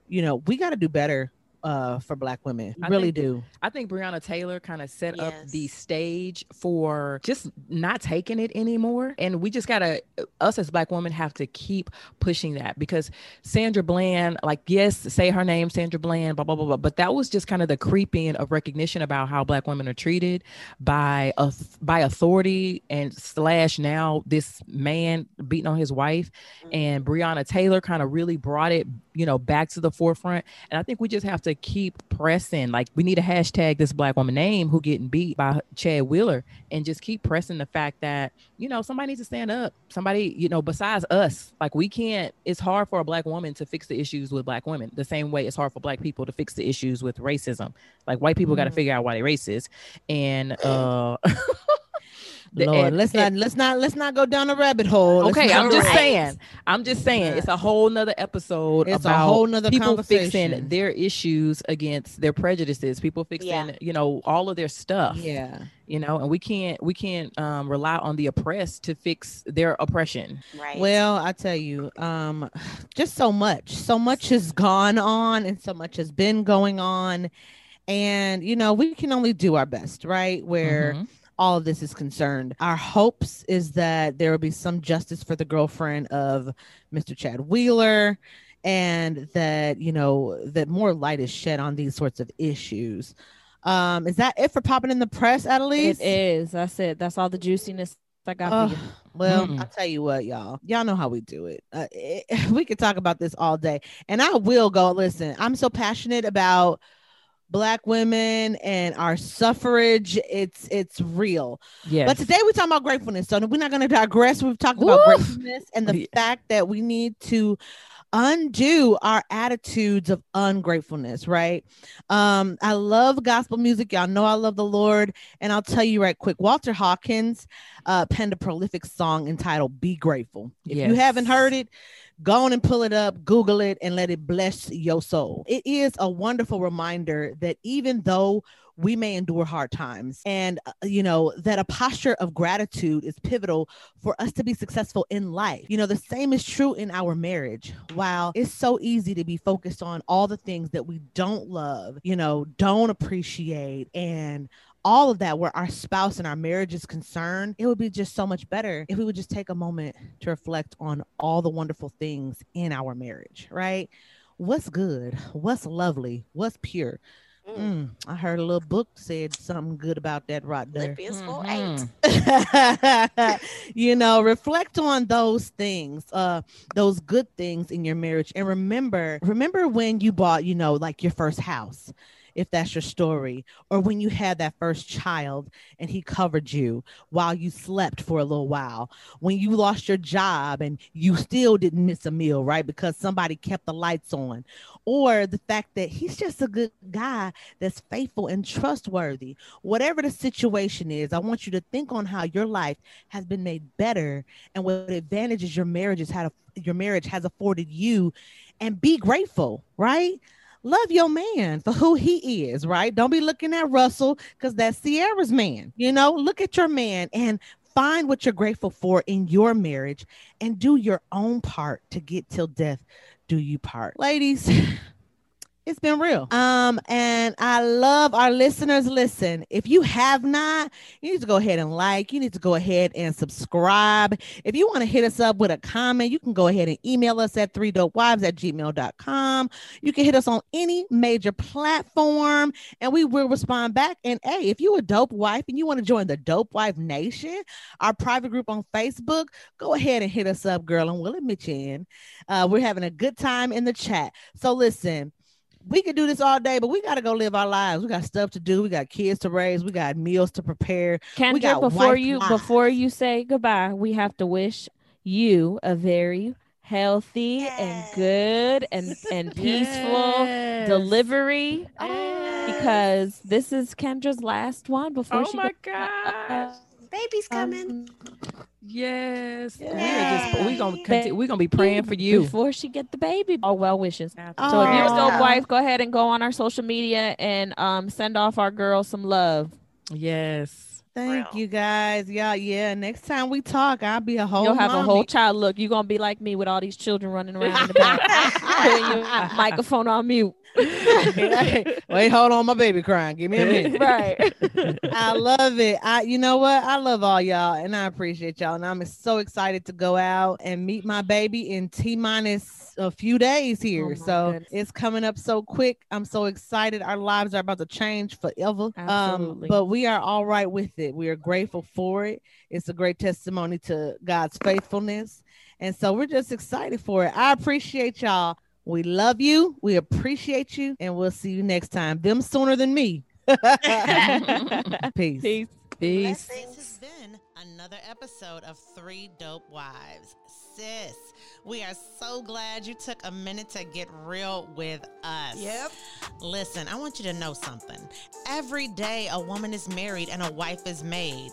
A: you know we got to do better uh for black women
D: I
A: really
D: think-
A: do
D: I think Breonna Taylor kind of set up the stage for just not taking it anymore. And we just gotta, us as black women, have to keep pushing that because Sandra Bland, like, yes, say her name, Sandra Bland, blah, blah, blah, blah. But that was just kind of the creeping of recognition about how black women are treated by, uh, by authority and slash now this man beating on his wife. And Breonna Taylor kind of really brought it, you know, back to the forefront. And I think we just have to keep pressing. Like we need a hashtag this black woman name who getting beat by Chad Wheeler and just keep pressing the fact that, you know, somebody needs to stand up. Somebody, you know, besides us, like we can't, it's hard for a black woman to fix the issues with black women. The same way it's hard for black people to fix the issues with racism. Like white people got to figure out why they racist. And uh the-
A: lord
D: and-
A: let's
D: and-
A: not let's not let's not go down a rabbit hole Let's
D: Okay, I'm just
C: Right.
D: saying. I'm just saying. It's a whole nother episode
A: it's
D: about
A: a whole nother
D: people fixing
A: conversation
D: their issues against their prejudices. People fixing,
C: Yeah.
D: you know, all of their stuff.
A: yeah
D: You know, and we can't we can't um, rely on the oppressed to fix their oppression.
C: Right.
A: Well, I tell you, um, just so much, so much has gone on, and so much has been going on, and you know, we can only do our best, right? Where
D: Mhm.
A: All of this is concerned. Our hopes is that there will be some justice for the girlfriend of Mr. Chad Wheeler, and that you know that more light is shed on these sorts of issues. Um, is that it for popping in the press, Adelise?
B: It is. That's it. That's all the juiciness I got
A: Oh,
B: for you.
A: well,
D: Mm-mm.
A: I'll tell you what, y'all. Y'all know how we do it. Uh, it- We could talk about this all day, and I will go. Listen, I'm so passionate about black women and our suffrage. It's it's real.
D: Yes.
A: But today we're talking about gratefulness. So we're not going to digress. We've talked about gratefulness and the
D: Yeah.
A: fact that we need to undo our attitudes of ungratefulness, right? Um, I love gospel music. Y'all know I love the Lord. And I'll tell you right quick, Walter Hawkins uh, penned a prolific song entitled Be Grateful. If you haven't heard it, go on and pull it up, Google it, and let it bless your soul. It is a wonderful reminder that even though we may endure hard times and uh, you know that a posture of gratitude is pivotal for us to be successful in life you know the same is true in our marriage while it's so easy to be focused on all the things that we don't love you know don't appreciate and all of that where our spouse and our marriage is concerned it would be just so much better if we would just take a moment to reflect on all the wonderful things in our marriage right what's good what's lovely what's pure
C: Mm.
A: Mm, I heard a little book said something good about that right there.
C: Philippians 4
D: Mhm.
C: 8.
A: you know, reflect on those things, uh, those good things in your marriage, and remember, remember when you bought, you know, like your first house, if that's your story, or when you had that first child and he covered you while you slept for a little while, when you lost your job and you still didn't miss a meal, right? Because somebody kept the lights on, or the fact that he's just a good guy that's faithful and trustworthy. Whatever the situation is, I want you to think on how your life has been made better and what advantages your marriage has had your marriage has afforded you and be grateful, right? Love your man for who he is, right? Don't be looking at Russell because that's Ciara's man. You know, look at your man and find what you're grateful for in your marriage and do your own part to get till death do you part. Ladies, it's been real. Um, and I love our listeners. Listen, if you have not, you need to go ahead and like, you need to go ahead and subscribe. If you want to hit us up with a comment, you can go ahead and email us at three dope wives at gmail.com. You can hit us on any major platform and we will respond back. And hey, if you're a dope wife and you want to join the Dope Wife Nation, our private group on Facebook, go ahead and hit us up, girl, and we'll admit you in. Uh, we're having a good time in the chat. So listen, we could do this all day, but we got to go live our lives. We got stuff to do. We got kids to raise. We got meals to prepare.
B: Kendra,
A: got
B: before you
A: lives.
B: before you say goodbye, we have to wish you a very healthy and good and and peaceful
D: Yes.
B: delivery
D: Yes.
B: because this is Kendra's last one before
D: Oh
B: she
D: my
B: go-
D: gosh.
C: Baby's coming.
B: Um,
D: Yes. We are just we gonna continue, we gonna be praying for you.
B: before she get the baby. All well wishes. So
A: Oh.
B: if you're a dope wife, go ahead and go on our social media and um send off our girls some love.
D: Yes.
A: Thank
C: Real.
A: you guys. Yeah, yeah. Next time we talk, I'll be a whole.
B: You'll have a whole child look. You're gonna be like me with all these children running around in the back. Putting your microphone on mute.
A: Hey, Wait, hold on, my baby crying. Give me a minute.
B: right.
A: I love it. I, you know what? I love all y'all, and I appreciate y'all. And I'm so excited to go out and meet my baby in t minus a few days here.
B: Oh
A: so
B: goodness.
A: it's coming up so quick. I'm so excited. Our lives are about to change forever. Um,
B: Absolutely.
A: but we are all right with it. We are grateful for it. It's a great testimony to God's faithfulness, and so we're just excited for it. I appreciate y'all. We love you. We appreciate you, and we'll see you next time. Them sooner than me. Peace.
B: Peace.
D: Peace.
E: This has been another episode of Three Dope Wives. Sis, we are so glad you took a minute to get real with us.
F: Yep.
E: Listen, I want you to know something. Every day a woman is married and a wife is made.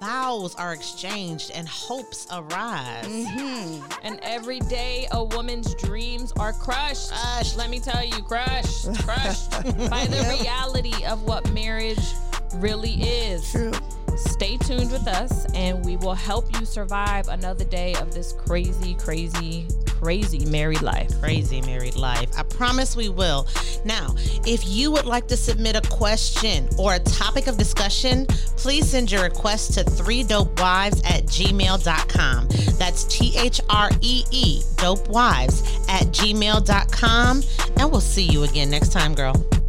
E: Vows are exchanged and hopes arise.
F: Mm-hmm.
B: And every day a woman's dreams are crushed.
E: Crushed.
B: Let me tell you, crushed, crushed by the reality of what marriage really is.
F: True.
B: Stay tuned with us and we will help you survive another day of this crazy, crazy, crazy married life.
E: Crazy married life. I promise we will. Now, if you would like to submit a question or a topic of discussion, please send your request to three dope wives at gmail.com. That's T H R E E, dope wives at gmail.com. And we'll see you again next time, girl.